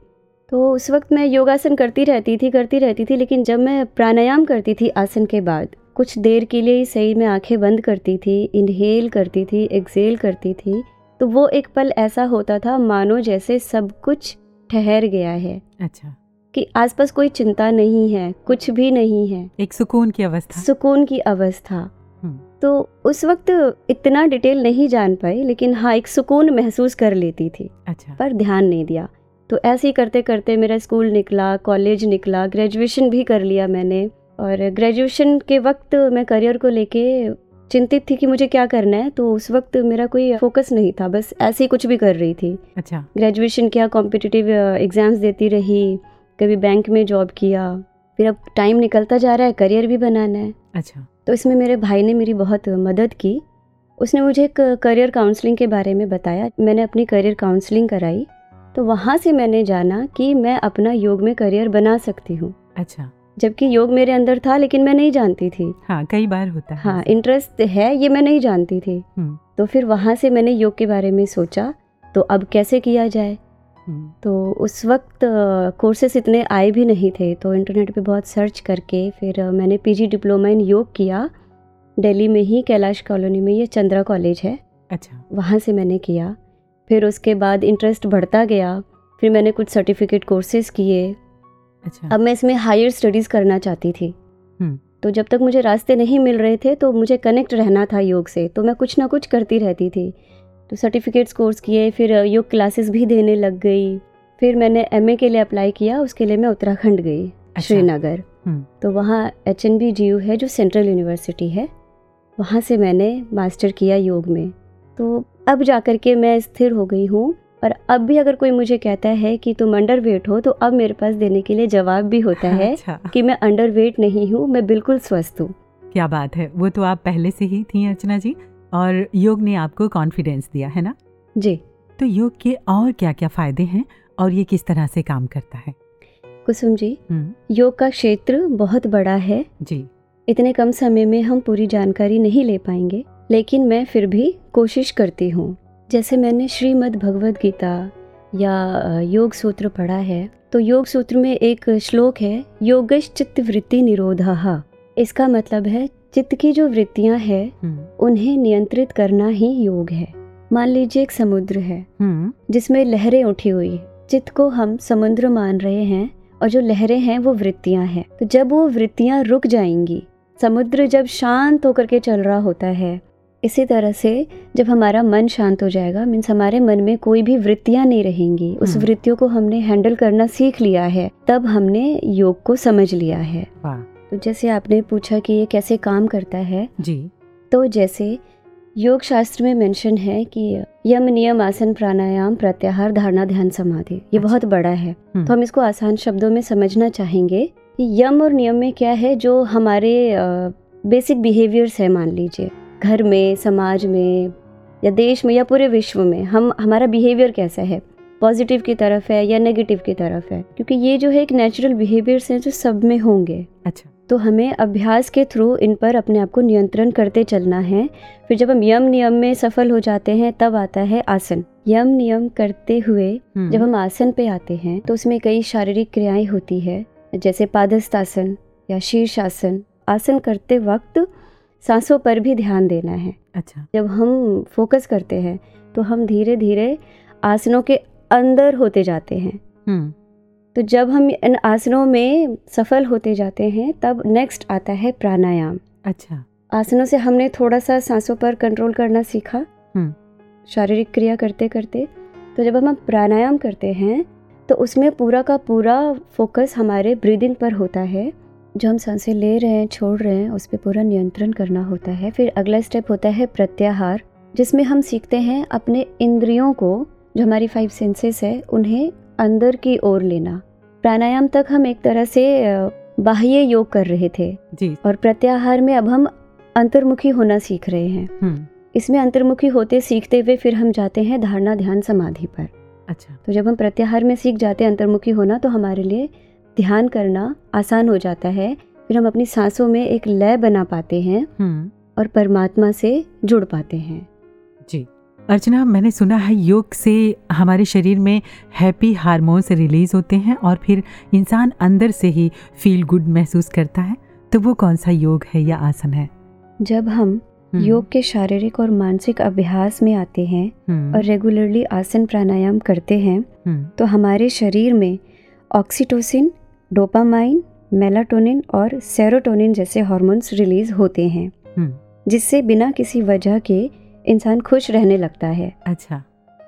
तो उस वक्त मैं योगासन करती रहती थी करती रहती थी लेकिन जब मैं प्राणायाम करती थी आसन के बाद कुछ देर के लिए ही सही में आँखें बंद करती थी इनहेल करती थी एक्सेल करती थी तो वो एक पल ऐसा होता था मानो जैसे सब कुछ ठहर गया है। अच्छा। कि आसपास कोई चिंता नहीं है कुछ भी नहीं है। एक सुकून की अवस्था। सुकून की अवस्था। हम्म। तो उस वक्त इतना डिटेल नहीं जान पाई लेकिन हाँ एक सुकून महसूस कर लेती थी। अच्छा। पर ध्यान नहीं दिया। तो ऐसे ही करते करते मेरा स्कूल निकला कॉलेज निकला ग्रेजुएशन भी कर लिया मैंने। और ग्रेजुएशन के वक्त मैं करियर को लेके चिंतित थी कि मुझे क्या करना है तो उस वक्त मेरा कोई फोकस नहीं था बस ऐसे ही कुछ भी कर रही थी। अच्छा। ग्रेजुएशन किया कॉम्पिटिटिव एग्ज़ाम्स देती रही कभी बैंक में जॉब किया फिर अब टाइम निकलता जा रहा है करियर भी बनाना है। अच्छा। तो इसमें मेरे भाई ने मेरी बहुत मदद की। उसने मुझे एक करियर काउंसलिंग के बारे में बताया। मैंने अपनी करियर काउंसलिंग कराई। तो वहाँ से मैंने जाना कि मैं अपना योग में करियर बना सकती हूँ। अच्छा। जबकि योग मेरे अंदर था लेकिन मैं नहीं जानती थी। हाँ कई बार होता है हाँ इंटरेस्ट है ये मैं नहीं जानती थी। हम्म, तो फिर वहाँ से मैंने योग के बारे में सोचा तो अब कैसे किया जाए? हम्म, तो उस वक्त कोर्सेस इतने आए भी नहीं थे तो इंटरनेट पे बहुत सर्च करके फिर मैंने पीजी डिप्लोमा इन योग किया। दिल्ली में ही कैलाश कॉलोनी में ये चंद्रा कॉलेज है। अच्छा। वहाँ से मैंने किया। फिर उसके बाद इंटरेस्ट बढ़ता गया। फिर मैंने कुछ सर्टिफिकेट कोर्सेज किए। अच्छा। अब मैं इसमें हायर स्टडीज़ करना चाहती थी। हम्म। तो जब तक मुझे रास्ते नहीं मिल रहे थे तो मुझे कनेक्ट रहना था योग से। तो मैं कुछ ना कुछ करती रहती थी। तो सर्टिफिकेट्स कोर्स किए फिर योग क्लासेस भी देने लग गई। फिर मैंने एमए के लिए अप्लाई किया उसके लिए मैं उत्तराखंड गई अच्छा। श्रीनगर। हम्म। तो वहाँ H N B G U है जो सेंट्रल यूनिवर्सिटी है। वहाँ से मैंने मास्टर किया योग में। तो अब जा कर के मैं स्थिर हो गई हूँ। और अब भी अगर कोई मुझे कहता है कि तुम अंडर वेट हो तो अब मेरे पास देने के लिए जवाब भी होता है अच्छा। कि मैं अंडर वेट नहीं हूँ मैं बिल्कुल स्वस्थ हूँ। क्या बात है। वो तो आप पहले से ही थी अर्चना जी और योग ने आपको कॉन्फिडेंस दिया है ना? जी। तो योग के और क्या क्या फ़ायदे हैं और ये किस तरह से काम करता है? कुसुम जी हम्म, योग का क्षेत्र बहुत बड़ा है। जी। इतने कम समय में हम पूरी जानकारी नहीं ले पाएँगे लेकिन मैं फिर भी कोशिश करती हूँ। जैसे मैंने श्रीमद् भगवद गीता या योग सूत्र पढ़ा है तो योग सूत्र में एक श्लोक है योगश चित्त वृत्ति निरोधा। इसका मतलब है चित्त की जो वृत्तियाँ हैं हम्म, उन्हें नियंत्रित करना ही योग है। मान लीजिए एक समुद्र है हम्म, जिसमें लहरें उठी हुई चित्त को हम समुद्र मान रहे हैं और जो लहरें हैं वो वृत्तियाँ हैं। तो जब वो वृत्तियाँ रुक जाएँगी समुद्र जब शांत होकर के चल रहा होता है इसी तरह से जब हमारा मन शांत हो जाएगा मीन्स हमारे मन में कोई भी वृत्तियाँ नहीं रहेंगी उस हम्म। वृत्तियों को हमने हैंडल करना सीख लिया है तब हमने योग को समझ लिया है। तो जैसे आपने पूछा कि ये कैसे काम करता है जी। तो जैसे योग शास्त्र में मेंशन है कि यम नियम आसन प्राणायाम प्रत्याहार धारणा ध्यान समाधि ये अच्छा। बहुत बड़ा है। हम्म, तो हम इसको आसान शब्दों में समझना चाहेंगे कि यम और नियम में क्या है जो हमारे बेसिक बिहेवियर्स है मान लीजिए। घर में समाज में या देश में या पूरे विश्व में हम हमारा बिहेवियर कैसा है? पॉजिटिव की तरफ़ है या नेगेटिव की तरफ़ है? क्योंकि ये जो है एक नेचुरल बिहेवियर्स हैं जो सब में होंगे। अच्छा। तो हमें अभ्यास के थ्रू इन पर अपने आप को नियंत्रण करते चलना है। फिर जब हम यम नियम में सफल हो जाते हैं तब आता है आसन। यम नियम करते हुए हम्म, जब हम आसन पे आते हैं तो उसमें कई शारीरिक क्रियाएँ होती है जैसे पादस्थ आसन या शीर्षासन। आसन करते वक्त सांसों पर भी ध्यान देना है। अच्छा। जब हम फोकस करते हैं तो हम धीरे धीरे आसनों के अंदर होते जाते हैं। हम्म, तो जब हम इन आसनों में सफल होते जाते हैं तब नेक्स्ट आता है प्राणायाम। अच्छा। आसनों से हमने थोड़ा सा सांसों पर कंट्रोल करना सीखा। हम्म। शारीरिक क्रिया करते करते तो जब हम प्राणायाम करते हैं तो उसमें पूरा का पूरा फोकस हमारे ब्रीदिंग पर होता है। जो हम साँसें ले रहे हैं छोड़ रहे हैं उस पर पूरा नियंत्रण करना होता है। फिर अगला स्टेप होता है प्रत्याहार जिसमें हम सीखते हैं अपने इंद्रियों को जो हमारी फाइव सेंसेस है उन्हें अंदर की ओर लेना। प्राणायाम तक हम एक तरह से बाह्य योग कर रहे थे। जी। और प्रत्याहार में अब हम अंतर्मुखी होना सीख रहे हैं। हम्म, इसमें अंतर्मुखी होते सीखते हुए फिर हम जाते हैं धारणा ध्यान समाधि पर। अच्छा। तो जब हम प्रत्याहार में सीख जाते हैं अंतर्मुखी होना तो हमारे लिए ध्यान करना आसान हो जाता है। फिर हम अपनी सांसों में एक लय बना पाते हैं हम्म, और परमात्मा से जुड़ पाते हैं। जी। अर्चना मैंने सुना है योग से हमारे शरीर में हैप्पी हार्मोन्स रिलीज़ होते हैं और फिर इंसान अंदर से ही फील गुड महसूस करता है। तो वो कौन सा योग है या आसन है? जब हम हम्म, योग के शारीरिक और मानसिक अभ्यास में आते हैं हम्म, और रेगुलरली आसन प्राणायाम करते हैं तो हमारे शरीर में ऑक्सीटोसिन डोपामाइन मेलाटोनिन और सेरोटोनिन जैसे हार्मोन्स रिलीज़ होते हैं हम्म, जिससे बिना किसी वजह के इंसान खुश रहने लगता है। अच्छा।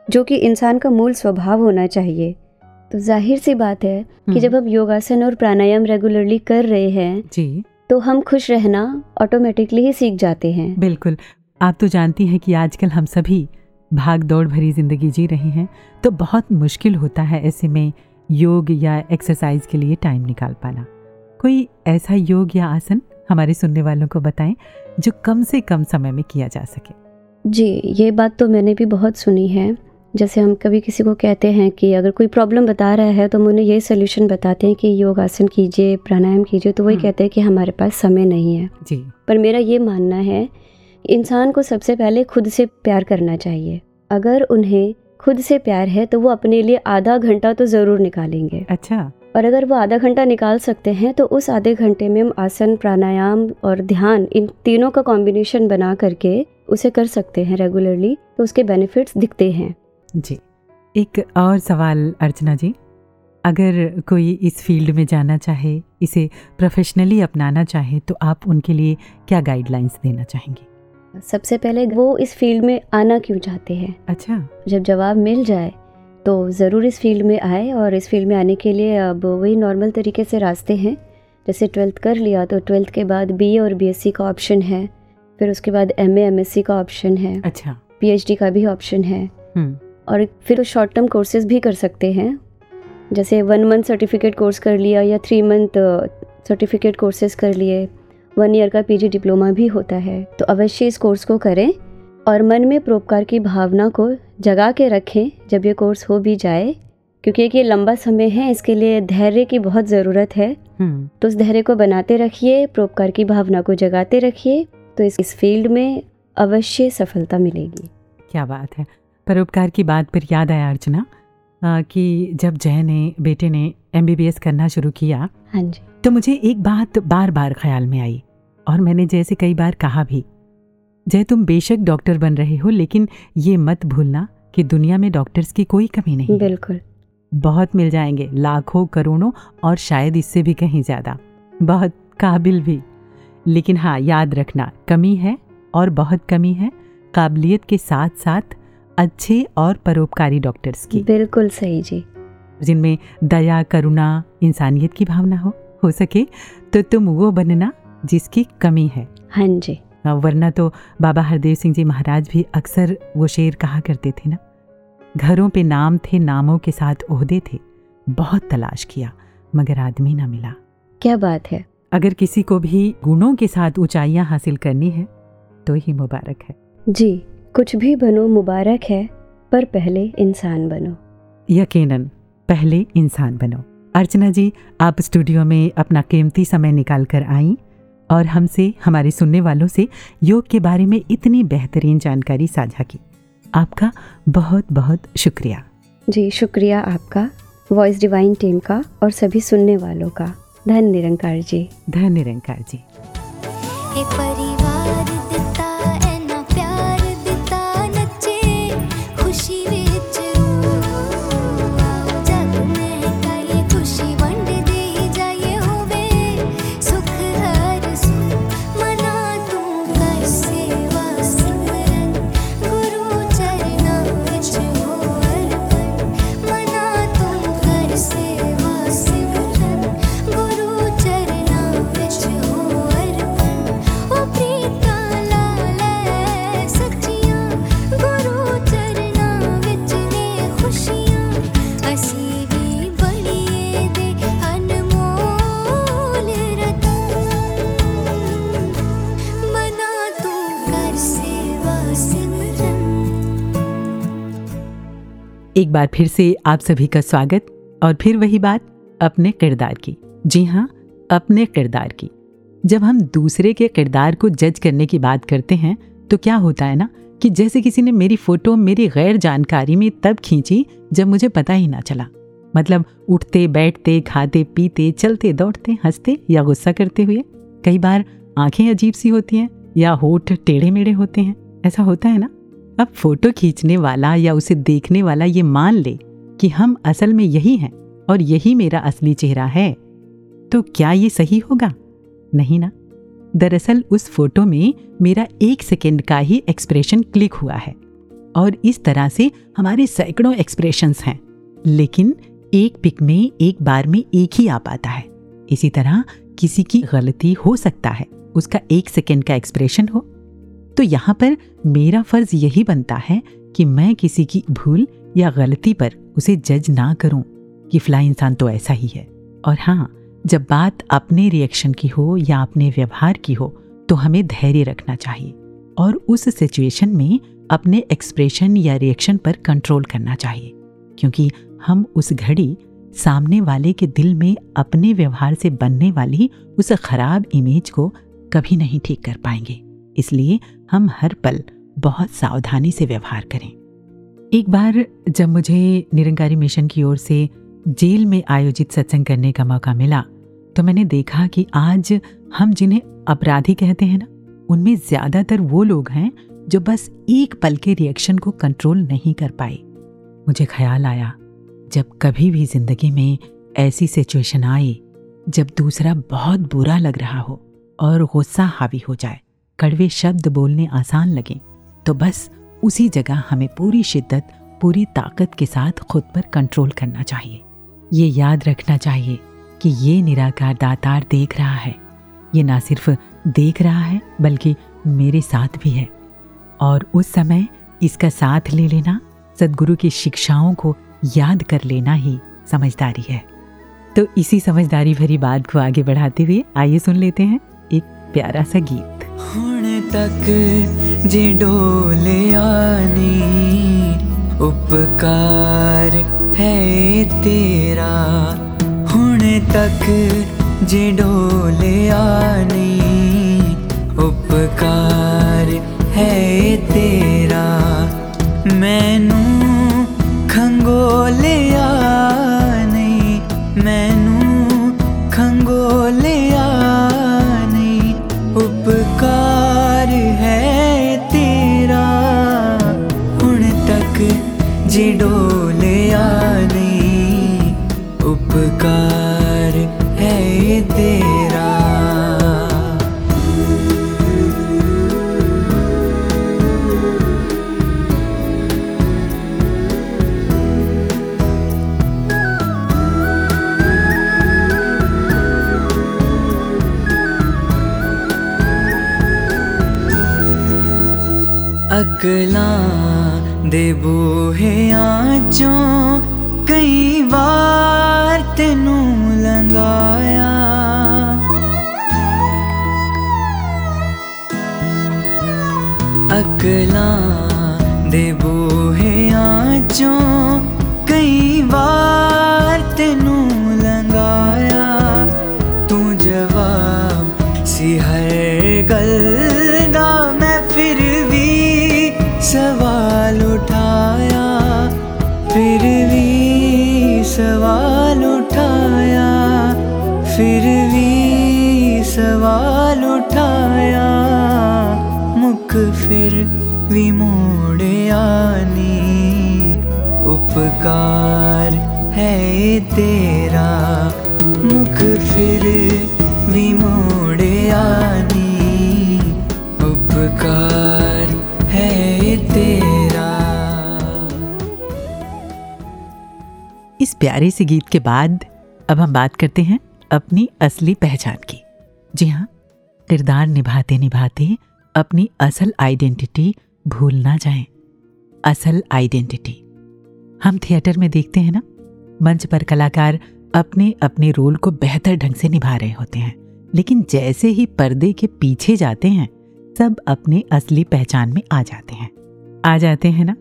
जो कि इंसान का मूल स्वभाव होना चाहिए। तो ज़ाहिर सी बात है कि हम्म, जब हम योगासन और प्राणायाम रेगुलरली कर रहे हैं जी। तो हम खुश रहना ऑटोमेटिकली ही सीख जाते हैं। बिल्कुल। आप तो जानती हैं कि आजकल हम सभी भाग दौड़ भरी ज़िंदगी जी रहे हैं तो बहुत मुश्किल होता है ऐसे में योग या एक्सरसाइज के लिए टाइम निकाल पाना। कोई ऐसा योग या आसन हमारे सुनने वालों को बताएँ जो कम से कम समय में किया जा सके। जी ये बात तो मैंने भी बहुत सुनी है। जैसे हम कभी किसी को कहते हैं कि अगर कोई प्रॉब्लम बता रहा है तो हम उन्हें ये सोल्यूशन बताते हैं कि योग आसन कीजिए प्राणायाम कीजिए तो वही हम्म। कहते हैं कि हमारे पास समय नहीं है। जी। पर मेरा ये मानना है इंसान को सबसे पहले खुद से प्यार करना चाहिए। अगर उन्हें खुद से प्यार है तो वो अपने लिए आधा घंटा तो ज़रूर निकालेंगे। अच्छा। और अगर वो आधा घंटा निकाल सकते हैं तो उस आधे घंटे में हम आसन प्राणायाम और ध्यान इन तीनों का कॉम्बिनेशन बना करके उसे कर सकते हैं रेगुलरली तो उसके बेनिफिट्स दिखते हैं। जी। एक और सवाल अर्चना जी। अगर कोई इस फ़ील्ड में जाना चाहे इसे प्रोफेशनली अपनाना चाहे तो आप उनके लिए क्या गाइडलाइंस देना चाहेंगे? सबसे पहले वो इस फ़ील्ड में आना क्यों चाहते हैं? अच्छा। जब जवाब मिल जाए तो ज़रूर इस फ़ील्ड में आए और इस फ़ील्ड में आने के लिए अब वही नॉर्मल तरीके से रास्ते हैं। जैसे ट्वेल्थ कर लिया तो ट्वेल्थ के बाद बी और बीएससी का ऑप्शन है। फिर उसके बाद एम एम का ऑप्शन है। अच्छा। पीएचडी का भी ऑप्शन है। हम्म। और फिर शॉर्ट टर्म कोर्सेज भी कर सकते हैं। जैसे वन मंथ सर्टिफिकेट कोर्स कर लिया या थ्री मंथ सर्टिफिकेट कोर्सेज कर लिए। वन ईयर का पीजी डिप्लोमा भी होता है। तो अवश्य इस कोर्स को करें और मन में परोपकार की भावना को जगा के रखें जब ये कोर्स हो भी जाए क्योंकि एक ये लंबा समय है इसके लिए धैर्य की बहुत ज़रूरत है। हम्म। तो उस धैर्य को बनाते रखिए परोपकार की भावना को जगाते रखिए तो इस इस फ़ील्ड में अवश्य सफलता मिलेगी। क्या बात है। परोपकार की बात पर याद आया अर्चना कि जब जय ने बेटे ने एमबीबीएस करना शुरू किया हाँ जी। तो मुझे एक बात बार बार ख्याल में आई और मैंने जैसे कई बार कहा भी जय तुम बेशक डॉक्टर बन रहे हो लेकिन ये मत भूलना कि दुनिया में डॉक्टर्स की कोई कमी नहीं बिल्कुल। बहुत मिल जाएँगे लाखों करोड़ों और शायद इससे भी कहीं ज़्यादा। बहुत काबिल भी। लेकिन हाँ याद रखना कमी है और बहुत कमी है काबिलियत के साथ साथ अच्छे और परोपकारी डॉक्टर्स की। बिल्कुल सही जी। जिनमें दया करुणा इंसानियत की भावना हो। हो सके तो तुम वो बनना जिसकी कमी है। हाँ जी। वरना तो बाबा हरदेव सिंह जी महाराज भी अक्सर वो शेर कहा करते थे ना? घरों पे नाम थे नामों के साथ ओहदे थे। बहुत तलाश किया मगर आदमी ना मिला। क्या बात है? अगर किसी को भी गुणों के साथ ऊंचाइयाँ हासिल करनी है तो ही मुबारक है। जी कुछ भी बनो मुबारक है पर पहले इंसान बनो। यकीनन पहले इंसान बनो। अर्चना जी आप स्टूडियो में अपना कीमती समय निकाल कर आई और हमसे हमारे सुनने वालों से योग के बारे में इतनी बेहतरीन जानकारी साझा की। आपका बहुत बहुत शुक्रिया। जी शुक्रिया आपका वॉइस डिवाइन टीम का और सभी सुनने वालों का। धन निरंकार जी। धन निरंकार जी। बार फिर से आप सभी का स्वागत और फिर वही बात अपने किरदार की। जी हाँ अपने किरदार की। जब हम दूसरे के किरदार को जज करने की बात करते हैं तो क्या होता है ना कि जैसे किसी ने मेरी फ़ोटो, मेरी गैर जानकारी में तब खींची जब मुझे पता ही ना चला। मतलब उठते, बैठते, खाते, पीते, चलते, दौड़ते, हँसते या गुस्सा करते हुए। कई बार आँखें अजीब सी होती हैं या होठ टेढ़े मेढ़े होते हैं। ऐसा होता है ना? अब फ़ोटो खींचने वाला या उसे देखने वाला ये मान ले कि हम असल में यही हैं और यही मेरा असली चेहरा है तो क्या ये सही होगा? नहीं ना। दरअसल उस फ़ोटो में मेरा एक सेकेंड का ही एक्सप्रेशन क्लिक हुआ है और इस तरह से हमारे सैकड़ों एक्सप्रेशंस हैं, लेकिन एक पिक में एक बार में एक ही आ पाता है। इसी तरह किसी की गलती हो सकता है, उसका एक सेकेंड का एक्सप्रेशन हो। तो यहाँ पर मेरा फ़र्ज़ यही बनता है कि मैं किसी की भूल या गलती पर उसे जज ना करूँ, कि फला इंसान तो ऐसा ही है। और हाँ जब बात अपने रिएक्शन की हो या अपने व्यवहार की हो तो हमें धैर्य रखना चाहिए और उस सिचुएशन में अपने एक्सप्रेशन या रिएक्शन पर कंट्रोल करना चाहिए, क्योंकि हम उस घड़ी सामने वाले के दिल में अपने व्यवहार से बनने वाली उस खराब इमेज को कभी नहीं ठीक कर पाएँगे। इसलिए हम हर पल बहुत सावधानी से व्यवहार करें। एक बार जब मुझे निरंकारी मिशन की ओर से जेल में आयोजित सत्संग करने का मौका मिला तो मैंने देखा कि आज हम जिन्हें अपराधी कहते हैं ना, उनमें ज़्यादातर वो लोग हैं जो बस एक पल के रिएक्शन को कंट्रोल नहीं कर पाए। मुझे ख्याल आया, जब कभी भी ज़िंदगी में ऐसी सिचुएशन आए, जब दूसरा बहुत बुरा लग रहा हो और गुस्सा हावी हो जाए कड़वे शब्द बोलने आसान लगे तो बस उसी जगह हमें पूरी शिद्दत, पूरी ताकत के साथ खुद पर कंट्रोल करना चाहिए। ये याद रखना चाहिए कि ये निराकार दातार देख रहा है। ये ना सिर्फ़ देख रहा है, बल्कि मेरे साथ भी है। और उस समय इसका साथ ले लेना, सदगुरु की शिक्षाओं को याद कर लेना ही समझदारी है। तो इसी समझदारी भरी बात को आगे बढ़ाते हुए आइए सुन लेते हैं एक प्यारा सा गीत। ਹੁਣ ਤੱਕ ਜੇ ਡੋਲਿਆ ਨੀ ਉਪਕਾਰ ਹੈ ਤੇਰਾ। ਹੁਣ ਤੱਕ ਜੇ ਡੋਲਿਆ ਨੀ ਉਪਕਾਰ ਹੈ ਤੇਰਾ। ਮੈਨੂੰ ਖੰਗੋਲਿਆ ਨਹੀਂ ਮੈਨੂੰ अकलां दे बूहेआं चों कई बार तेनू लंगाया अकलां दे बूहेआं चों है तेरा मुख फिर विमोड़े आनी। उपकार है तेरा। इस प्यारे से गीत के बाद अब हम बात करते हैं अपनी असली पहचान की। जी हाँ किरदार निभाते निभाते अपनी असल आइडेंटिटी भूल ना जाए। असल आइडेंटिटी। हम थिएटर में देखते हैं ना? मंच पर कलाकार अपने अपने रोल को बेहतर ढंग से निभा रहे होते हैं। लेकिन जैसे ही पर्दे के पीछे जाते हैं सब अपने असली पहचान में आ जाते हैं। आ जाते हैं ना?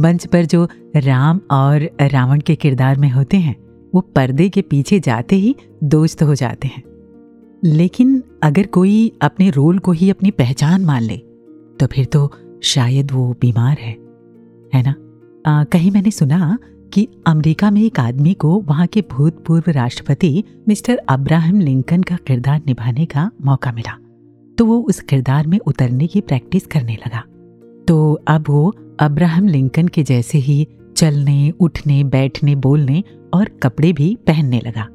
मंच पर जो राम और रावण के किरदार में होते हैं वो पर्दे के पीछे जाते ही दोस्त हो जाते हैं। लेकिन अगर कोई अपने रोल को ही अपनी पहचान मान ले तो फिर तो शायद वो बीमार है। है ना? आ, कहीं मैंने सुना कि अमेरिका में एक आदमी को वहाँ के भूतपूर्व राष्ट्रपति मिस्टर अब्राहम लिंकन का किरदार निभाने का मौका मिला। तो वो उस किरदार में उतरने की प्रैक्टिस करने लगा। तो अब वो अब्राहम लिंकन के जैसे ही चलने, उठने, बैठने, बोलने और कपड़े भी पहनने लगा।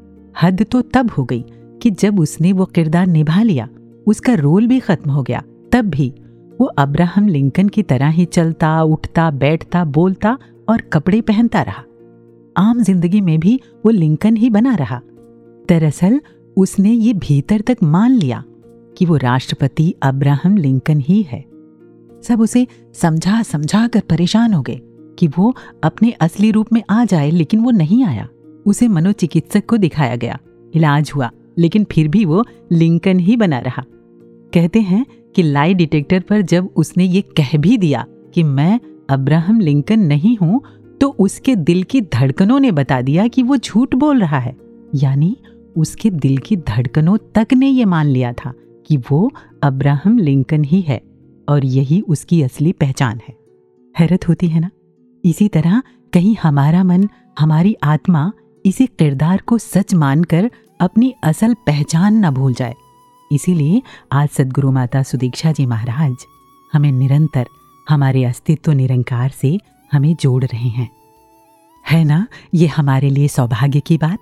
हद तो तब हो गई कि जब उसने वो किरदार निभा लिया, उसका रोल भी खत्म हो गया। तब भी वो अब्राहम लिंकन की तरह ही चलता, उठता, बैठता, बोलता और कपड़े पहनता रहा। आम ज़िंदगी में भी वो लिंकन ही बना रहा। दरअसल, उसने ये भीतर तक मान लिया कि वो राष्ट्रपति अब्राहम लिंकन ही है। सब उसे समझा समझा कर परेशान हो गए कि वो अपने असली रूप में आ जाए, लेकिन वो नहीं आया। उसे मनोचिकित्सक को दिखाया गया। इलाज हुआ, लेकिन फिर भी वो लिंकन ही बना रहा। कहते हैं कि लाई डिटेक्टर पर जब उसने ये कह भी दिया कि मैं अब्राहम लिंकन नहीं हूँ तो उसके दिल की धड़कनों ने बता दिया कि वो झूठ बोल रहा है। यानी उसके दिल की धड़कनों तक ने ये मान लिया था कि वो अब्राहम लिंकन ही है और यही उसकी असली पहचान है। हैरत होती है ना? इसी तरह कहीं हमारा मन, हमारी आत्मा इसी किरदार को सच मानकर अपनी असल पहचान न भूल जाए। इसीलिए आज सदगुरु माता सुदीक्षा जी महाराज हमें निरंतर हमारे अस्तित्व निरंकार से हमें जोड़ रहे हैं। है ना? ये हमारे लिए सौभाग्य की बात।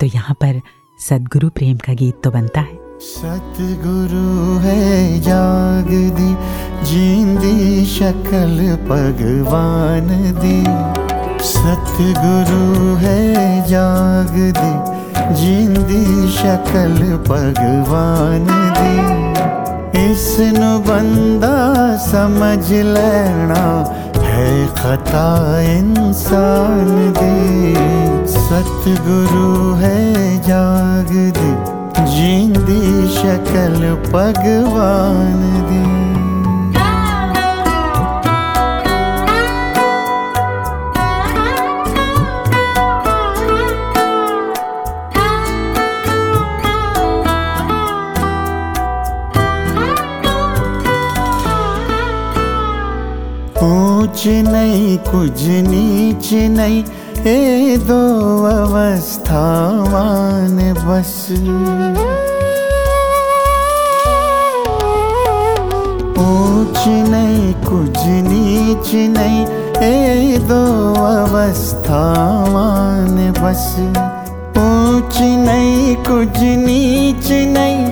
तो यहाँ पर सदगुरु प्रेम का गीत तो बनता है। सतगुरु है जाग दी, जींदी शक्ल भगवान दी। सतगुरु है जाग दी, जींदी शक्ल भगवान दी। इसनु बंदा समझ लेना है खता इंसान दी सतगुरु है जाग दी जींदी शक्ल भगवान दी ऊंच नहीं, कुछ नीच नहीं। ए दो अवस्थावान बस। ऊंच नहीं, कुछ नीच नहीं। ए दो अवस्थावान बस। ऊंच नहीं, कुछ नीच नहीं।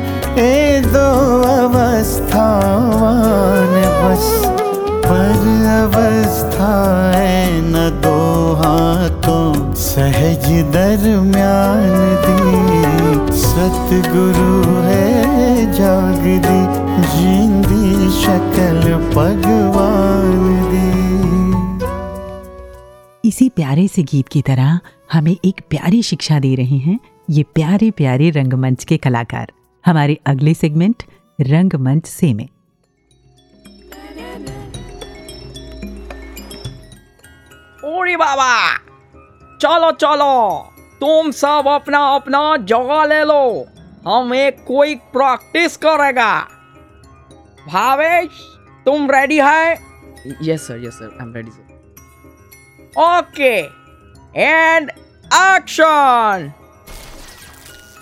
ए दो अवस्थावान बस। पर अवस्था है न दो हाथों, सहज दरम्यान दी। सतगुरु है, जाग दी, जींदी शक्ल भगवान दी। इसी प्यारे से गीत की तरह हमें एक प्यारी शिक्षा दे रहे हैं ये प्यारे प्यारे रंगमंच के कलाकार। हमारे अगले सेगमेंट, रंगमंच से में ओरे बाबा। चलो चलो तुम सब अपना अपना जगह ले लो। हम एक कोई प्रैक्टिस करेगा। भावेश तुम रेडी है? Yes sir yes sir I am ready sir okay and action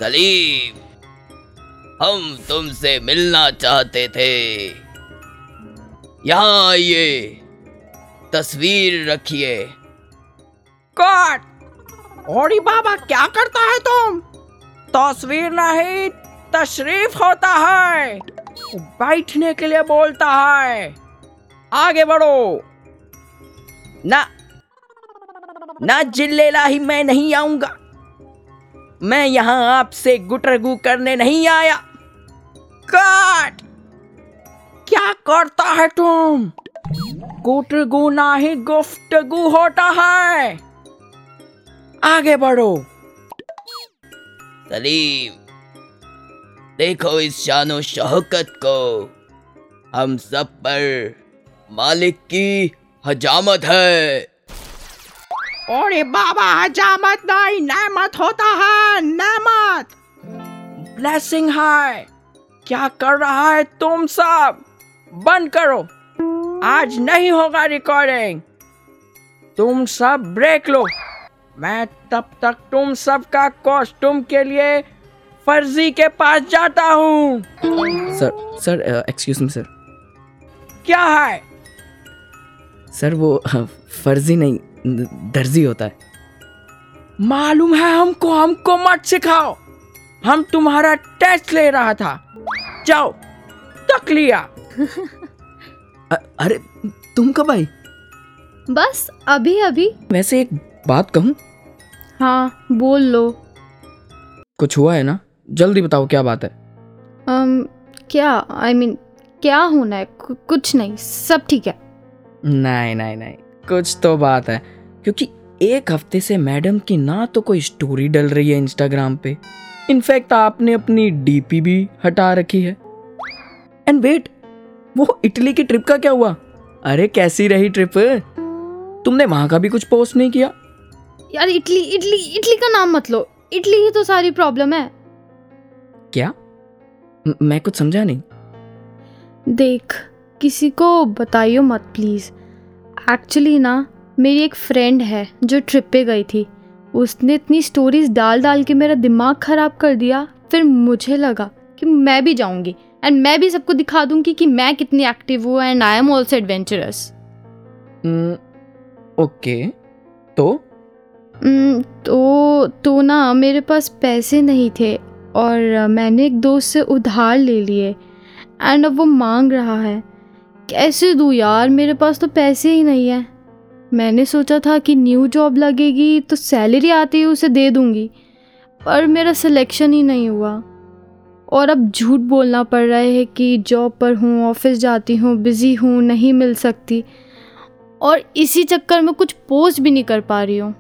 Salim हम तुमसे मिलना चाहते थे। यहाँ आइए तस्वीर रखिए। कट ओरी बाबा, क्या करता है तुम? तस्वीर नहीं, तशरीफ़ होता है। बैठने के लिए बोलता है। आगे बढ़ो। ना ना जिल्लेला ही मैं नहीं आऊँगा। मैं यहाँ आपसे गुटरगु करने नहीं आया। कट क्या करता है तुम? गुटरगु ना ही गुफ्तगु होता है। आगे बढ़ो। सलीम देखो इस शानो शौकत को। हम सब पर मालिक की हजामत है। अरे बाबा हजामत नहीं नेमत होता है नेमत। ब्लेसिंग है क्या कर रहा है तुम सब? बंद करो। आज नहीं होगा रिकॉर्डिंग तुम सब ब्रेक लो। मैं तब तक तुम सबका कॉस्ट्यूम के लिए फर्जी के पास जाता हूँ। Sir sir excuse me sir क्या है? सर वो फर्जी नहीं दर्जी होता है। मालूम है हमको हमको मत सिखाओ। हम तुम्हारा टेस्ट ले रहा था। जाओ तक लिया। अ- अरे तुम कब आई? बस अभी अभी। वैसे एक बात कहूँ? हाँ बोल लो। कुछ हुआ है ना? जल्दी बताओ क्या बात है? अम, क्या? आई I मीन mean, क्या होना है? कु- कुछ नहीं सब ठीक है। नहीं नहीं नहीं कुछ तो बात है। क्योंकि एक हफ़्ते से मैडम की ना तो कोई स्टोरी डल रही है इंस्टाग्राम पे। इनफैक्ट आपने अपनी डीपी भी हटा रखी है। एंड वेट वो इटली की ट्रिप का क्या हुआ? अरे कैसी रही ट्रिप तुमने वहाँ का भी कुछ पोस्ट नहीं किया? यार इटली इटली इटली का नाम मत लो। इटली ही तो सारी प्रॉब्लम है। क्या? म- मैं कुछ समझा नहीं। देख किसी को बताइयो मत प्लीज़ एक्चुअली ना मेरी एक फ्रेंड है जो ट्रिप पे गई थी। उसने इतनी स्टोरीज डाल डाल के मेरा दिमाग ख़राब कर दिया। फिर मुझे लगा कि मैं भी जाऊँगी। एंड मैं भी सबको दिखा दूँगी कि मैं कितनी एक्टिव हूँ and I am also adventurous okay तो? तो तो ना, मेरे पास पैसे नहीं थे और मैंने एक दोस्त से उधार ले लिए। एंड अब वो मांग रहा है, कैसे दूँ यार, मेरे पास तो पैसे ही नहीं है। मैंने सोचा था कि न्यू जॉब लगेगी तो सैलरी आती है, उसे दे दूँगी, पर मेरा सिलेक्शन ही नहीं हुआ। और अब झूठ बोलना पड़ रहा है कि जॉब पर हूँ, ऑफ़िस जाती हूँ, बिज़ी हूँ, नहीं मिल सकती। और इसी चक्कर में कुछ पोस्ट भी नहीं कर पा रही हूँ।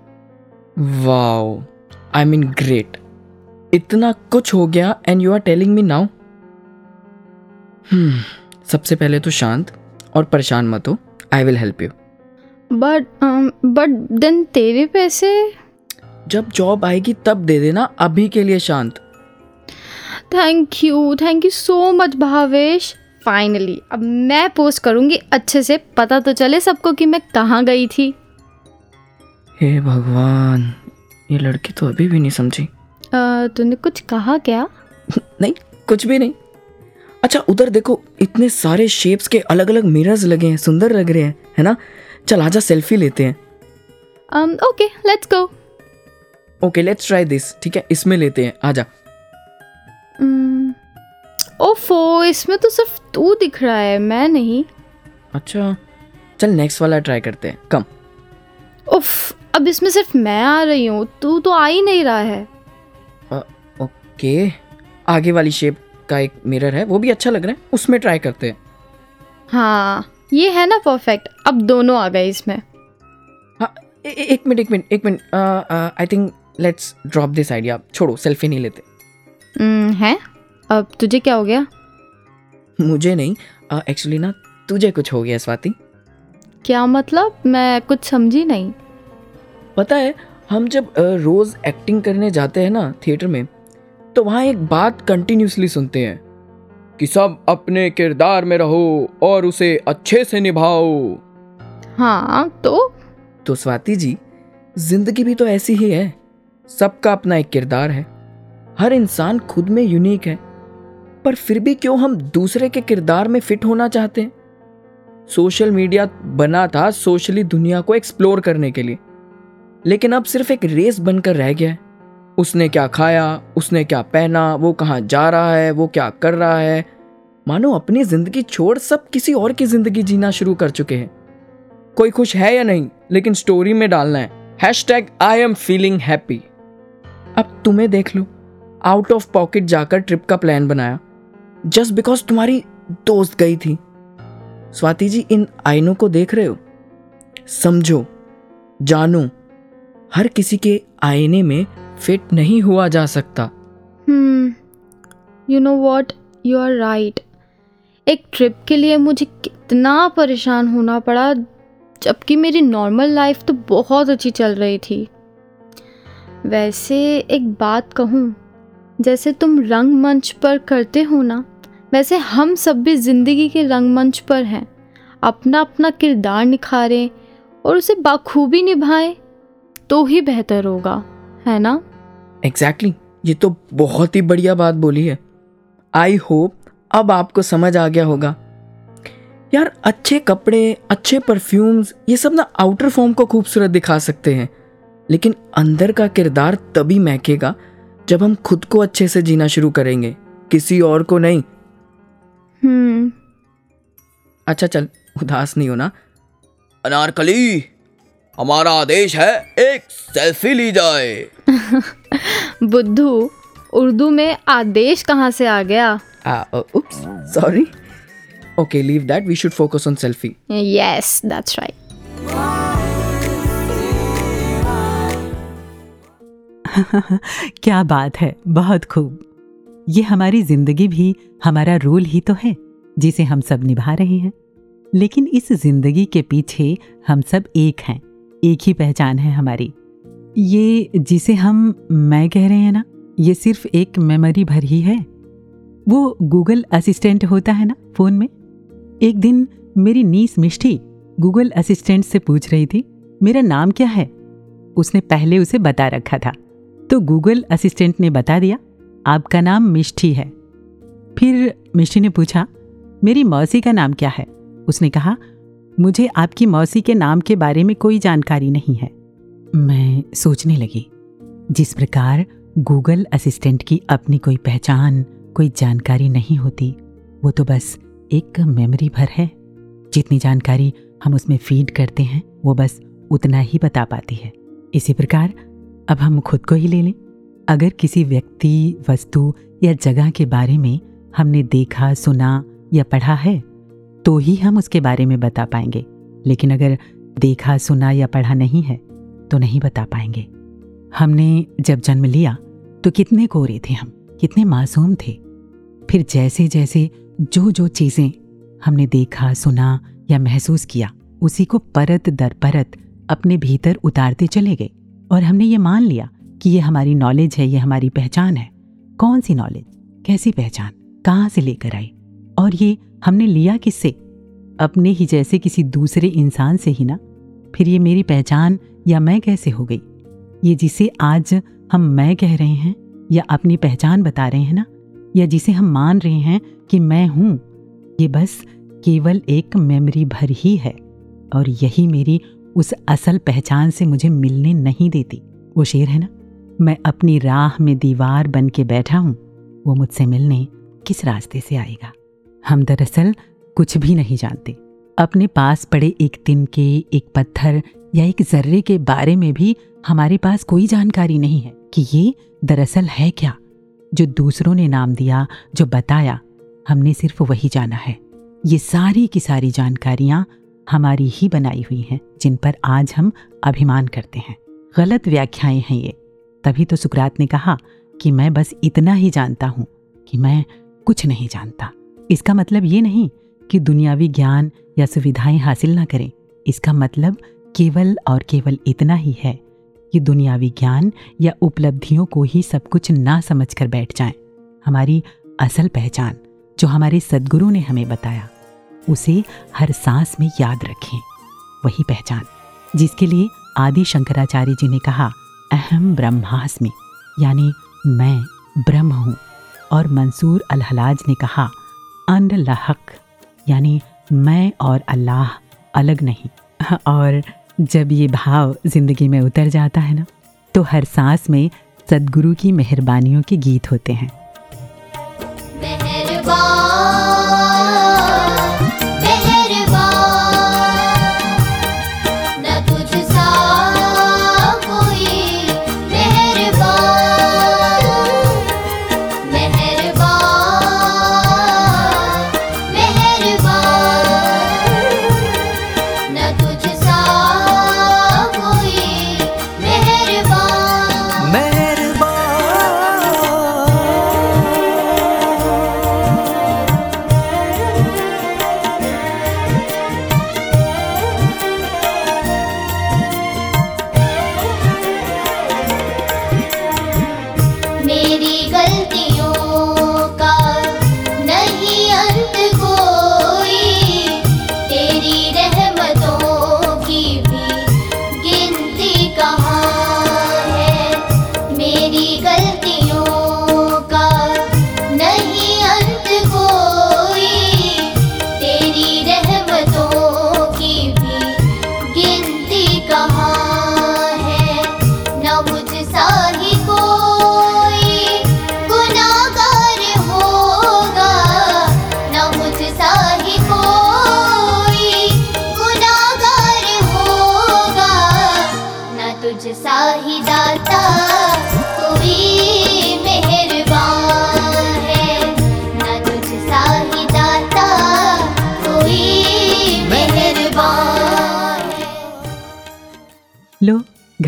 वाओ आई मीन ग्रेट इतना कुछ हो गया and you are telling me now सबसे पहले तो शांत और परेशान मत हो. I will help you but but then तेरे पैसे? जब जॉब आएगी तब दे देना. अभी के लिए शांत. Thank you thank you so much Bhavesh. Finally अब मैं पोस्ट करूँगी. अच्छे से पता तो चले सबको कि मैं कहाँ गई थी. हे भगवान ये लड़की तो अभी भी नहीं समझी। अ, तूने कुछ कहा क्या? नहीं कुछ भी नहीं। अच्छा उधर देखो इतने सारे शेप्स के अलग अलग मिरर्स लगे हैं सुंदर लग रहे हैं है ना? चल आजा सेल्फी लेते हैं। Okay let's go okay let's try this ठीक है? इसमें लेते हैं आजा। ओफो इसमें तो सिर्फ़ तू दिख रहा है मैं नहीं। अच्छा चल नेक्स्ट वाला ट्राई करते हैं कम उफ अब इसमें सिर्फ़ मैं आ रही हूँ तू तो आ ही नहीं रहा है। ओके। आगे वाली शेप का एक मिरर है वो भी अच्छा लग रहा है उसमें ट्राई करते हैं। हाँ ये है ना परफेक्ट अब दोनों आ गए इसमें। हाँ ए, ए, एक मिनट एक मिनट एक minute I think let's drop this idea छोड़ो सेल्फी नहीं लेते। है? अब तुझे क्या हो गया? मुझे नहीं एक्चुअली ना तुझे कुछ हो गया स्वाति। क्या मतलब? मैं कुछ समझी नहीं। पता है हम जब रोज एक्टिंग करने जाते हैं ना थिएटर में तो वहाँ एक बात कंटिन्यूसली सुनते हैं कि सब अपने किरदार में रहो और उसे अच्छे से निभाओ। हाँ तो? तो स्वाति जी ज़िंदगी भी तो ऐसी ही है सबका अपना एक किरदार है हर इंसान खुद में यूनिक है पर फिर भी क्यों हम दूसरे के किरदार में फिट होना चाहते हैं? सोशल मीडिया बना था सोशली दुनिया को एक्सप्लोर करने के लिए। लेकिन अब सिर्फ़ एक रेस बनकर रह गया है। उसने क्या खाया, उसने क्या पहना, वो कहाँ जा रहा है, वो क्या कर रहा है? मानो अपनी ज़िंदगी छोड़ सब किसी और की ज़िंदगी जीना शुरू कर चुके हैं। कोई खुश है या नहीं, लेकिन स्टोरी में डालना है। Hashtag I am feeling happy अब तुम्हें देख लो आउट ऑफ़ पॉकेट जाकर ट्रिप का प्लान बनाया। जस्ट बिकॉज़ तुम्हारी दोस्त गई थी। स्वाति जी, इन आईनों को देख रहे हो? समझो, जानो हर किसी के आईने में फिट नहीं हुआ जा सकता। You know what you are right एक ट्रिप के लिए मुझे कितना परेशान होना पड़ा, जबकि मेरी नॉर्मल लाइफ तो बहुत अच्छी चल रही थी। वैसे एक बात कहूँ, जैसे तुम रंगमंच पर करते हो ना, वैसे हम सब भी ज़िंदगी के रंगमंच पर हैं। अपना अपना किरदार निखारें और उसे बाखूबी निभाएँ। तो ही बेहतर होगा है ना? एग्जैक्टली exactly, ये तो बहुत ही बढ़िया बात बोली है। आई होप अब आपको समझ आ गया होगा। यार अच्छे कपड़े अच्छे परफ्यूम्स ये सब ना आउटर फॉर्म को खूबसूरत दिखा सकते हैं। लेकिन अंदर का किरदार तभी महकेगा जब हम खुद को अच्छे से जीना शुरू करेंगे। किसी और को नहीं। हम्म। अच्छा चल उदास नहीं होना। अनारकली! हमारा आदेश है एक सेल्फी ली जाए। बुद्धू उर्दू में आदेश कहाँ से आ गया? Oops sorry okay leave that we should focus on selfie yes that's right क्या बात है बहुत खूब। ये हमारी ज़िंदगी भी हमारा रोल ही तो है जिसे हम सब निभा रहे हैं। लेकिन इस ज़िंदगी के पीछे हम सब एक हैं। एक ही पहचान है हमारी। ये जिसे हम मैं कह रहे हैं ना, ये सिर्फ़ एक मेमोरी भर ही है। वो गूगल असिस्टेंट होता है ना, फ़ोन में। एक दिन मेरी नीस मिष्टी गूगल असिस्टेंट से पूछ रही थी, मेरा नाम क्या है? उसने पहले उसे बता रखा था। तो गूगल असिस्टेंट ने बता दिया, आपका नाम मिष्ठी है। फिर मिष्ठी ने पूछा, मेरी मौसी का नाम क्या है? उसने कहा मुझे आपकी मौसी के नाम के बारे में कोई जानकारी नहीं है। मैं सोचने लगी, जिस प्रकार गूगल असिस्टेंट की अपनी कोई पहचान, कोई जानकारी नहीं होती, वो तो बस एक मेमोरी भर है। जितनी जानकारी हम उसमें फ़ीड करते हैं, वो बस उतना ही बता पाती है। इसी प्रकार, अब हम खुद को ही ले लें। अगर किसी व्यक्ति, वस्तु या जगह के बारे में हमने देखा, सुना या पढ़ा है तो ही हम उसके बारे में बता पाएँगे। लेकिन अगर देखा, सुना या पढ़ा नहीं है तो नहीं बता पाएँगे। हमने जब जन्म लिया तो कितने कोरे थे हम, कितने मासूम थे। फिर जैसे जैसे जो जो चीज़ें हमने देखा, सुना या महसूस किया, उसी को परत दर परत अपने भीतर उतारते चले गए। और हमने ये मान लिया कि ये हमारी नॉलेज है, ये हमारी पहचान है। कौन सी नॉलेज कैसी पहचान? कहाँ से लेकर आई और ये हमने लिया किससे? अपने ही जैसे किसी दूसरे इंसान से ही ना? फिर ये मेरी पहचान या मैं कैसे हो गई? ये जिसे आज हम मैं कह रहे हैं, या अपनी पहचान बता रहे हैं ना? या जिसे हम मान रहे हैं कि मैं हूँ? ये बस केवल एक मेमोरी भर ही है, और यही मेरी उस असल पहचान से मुझे मिलने नहीं देती। वो शेर है ना? मैं अपनी राह में दीवार बन के बैठा हूँ। वो मुझसे मिलने किस रास्ते से आएगा? हम दरअसल कुछ भी नहीं जानते। अपने पास पड़े एक दिन के एक पत्थर या एक जर्रे के बारे में भी हमारे पास कोई जानकारी नहीं है कि ये दरअसल है क्या। जो दूसरों ने नाम दिया, जो बताया, हमने सिर्फ़ वही जाना है। ये सारी की सारी जानकारियाँ हमारी ही बनाई हुई हैं, जिन पर आज हम अभिमान करते हैं। गलत व्याख्याएँ हैं ये। तभी तो सुकरात ने कहा कि मैं बस इतना ही जानता हूँ कि मैं कुछ नहीं जानता। इसका मतलब ये नहीं कि दुनियावी ज्ञान या सुविधाएँ हासिल ना करें। इसका मतलब केवल और केवल इतना ही है कि दुनियावी ज्ञान या उपलब्धियों को ही सब कुछ ना समझ कर बैठ जाएँ। हमारी असल पहचान, जो हमारे सदगुरु ने हमें बताया, उसे हर सांस में याद रखें। वही पहचान, जिसके लिए आदि शंकराचार्य जी ने कहा अहम ब्रह्मास्मि। यानी मैं ब्रह्म हूँ। और मंसूर अलहलाज ने कहा अन लहक, यानी मैं और अल्लाह अलग नहीं। और जब ये भाव ज़िंदगी में उतर जाता है ना तो हर सांस में सदगुरु की मेहरबानियों के गीत होते हैं।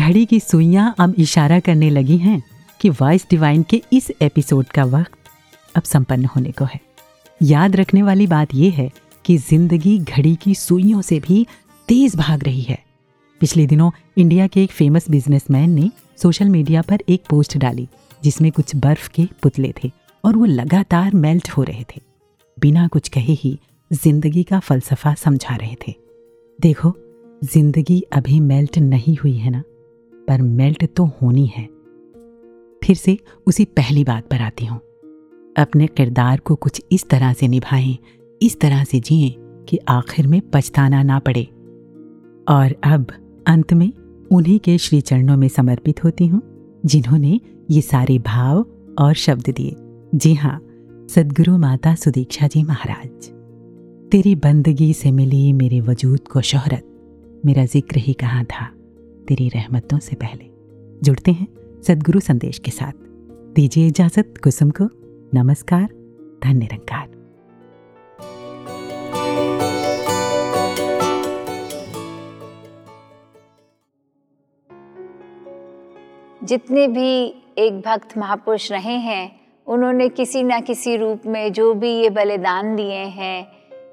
घड़ी की सुइयाँ अब इशारा करने लगी हैं कि वॉइस डिवाइन के इस एपिसोड का वक्त अब संपन्न होने को है। याद रखने वाली बात यह है कि ज़िंदगी घड़ी की सुइयों से भी तेज भाग रही है। पिछले दिनों इंडिया के एक फ़ेमस बिजनेसमैन ने सोशल मीडिया पर एक पोस्ट डाली, जिसमें कुछ बर्फ़ के पुतले थे और वो लगातार मेल्ट हो रहे थे। बिना कुछ कहे ही ज़िंदगी का फलसफा समझा रहे थे। देखो, ज़िंदगी अभी मेल्ट नहीं हुई है ना? पर मेल्ट तो होनी है। फिर से उसी पहली बात पर आती हूँ। अपने किरदार को कुछ इस तरह से निभाएँ, इस तरह से जिएँ कि आखिर में पछताना ना पड़े। और अब अंत में उन्हीं के श्री चरणों में समर्पित होती हूँ, जिन्होंने ये सारे भाव और शब्द दिए। जी हाँ सदगुरु माता सुदीक्षा जी महाराज। तेरी बंदगी से मिली मेरे वजूद को शोहरत। मेरा ज़िक्र ही कहाँ था? तेरी रहमतों से पहले। जुड़ते हैं सदगुरु संदेश के साथ। दीजिए इजाज़त कुसुम को। नमस्कार, धन्य निरंकार जितने भी एक भक्त महापुरुष रहे हैं, उन्होंने किसी न किसी रूप में जो भी ये बलिदान दिए हैं,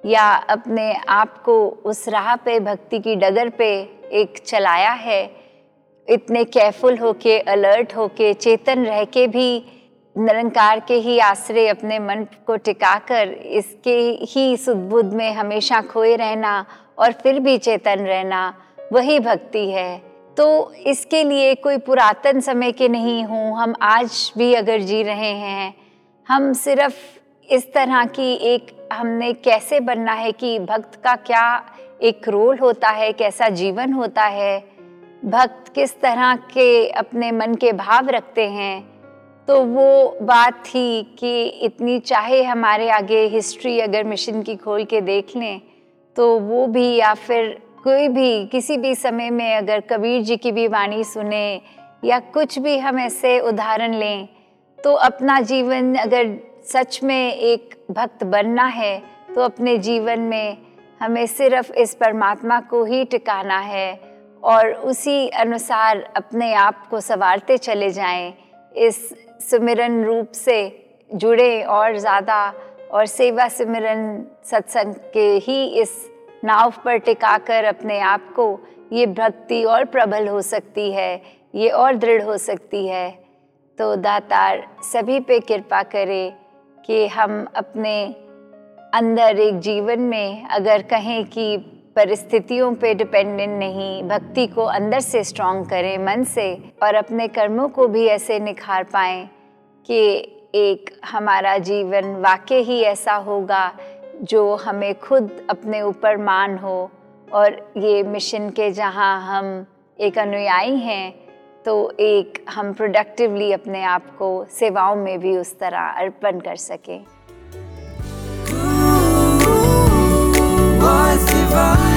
या अपने आप को उस राह पे, भक्ति की डगर पे एक चलाया है। इतने केयरफुल होके अलर्ट होके, चेतन रह के भी, निरंकार के ही आश्रय अपने मन को टिकाकर, इसके ही सुदबुद्ध में हमेशा खोए रहना और फिर भी चेतन रहना, वही भक्ति है। तो इसके लिए कोई पुरातन समय के नहीं हूँ। हम आज भी अगर जी रहे हैं, हम सिर्फ़ इस तरह की एक हमने कैसे बनना है कि भक्त का क्या एक रोल होता है कैसा जीवन होता है। भक्त किस तरह के अपने मन के भाव रखते हैं? तो वो बात थी कि इतनी चाहे हमारे आगे हिस्ट्री अगर मिशन की खोल के देख लें तो वो भी या फिर कोई भी, किसी भी समय में अगर कबीर जी की भी वाणी सुने या कुछ भी हम ऐसे उदाहरण लें तो अपना जीवन अगर सच में एक भक्त बनना है तो अपने जीवन में हमें सिर्फ़ इस परमात्मा को ही टिकाना है और उसी अनुसार अपने आप को संवारते चले जाएँ, इस सुमिरन रूप से जुड़े और ज़्यादा और सेवा सिमरन सत्संग के ही इस नाव पर टिकाकर अपने आप को ये भक्ति और प्रबल हो सकती है, ये और दृढ़ हो सकती है। तो दातार सभी पे कृपा करे कि हम अपने अंदर एक जीवन में अगर कहें कि परिस्थितियों पे डिपेंडेंट नहीं, भक्ति को अंदर से स्ट्रॉन्ग करें, मन से, और अपने कर्मों को भी ऐसे निखार पाएँ कि एक हमारा जीवन वाकई ही ऐसा होगा जो हमें खुद अपने ऊपर मान हो। और ये मिशन के जहाँ हम एक अनुयायी हैं तो एक हम प्रोडक्टिवली अपने आप को सेवाओं में भी उस तरह अर्पण कर सकें। Was divine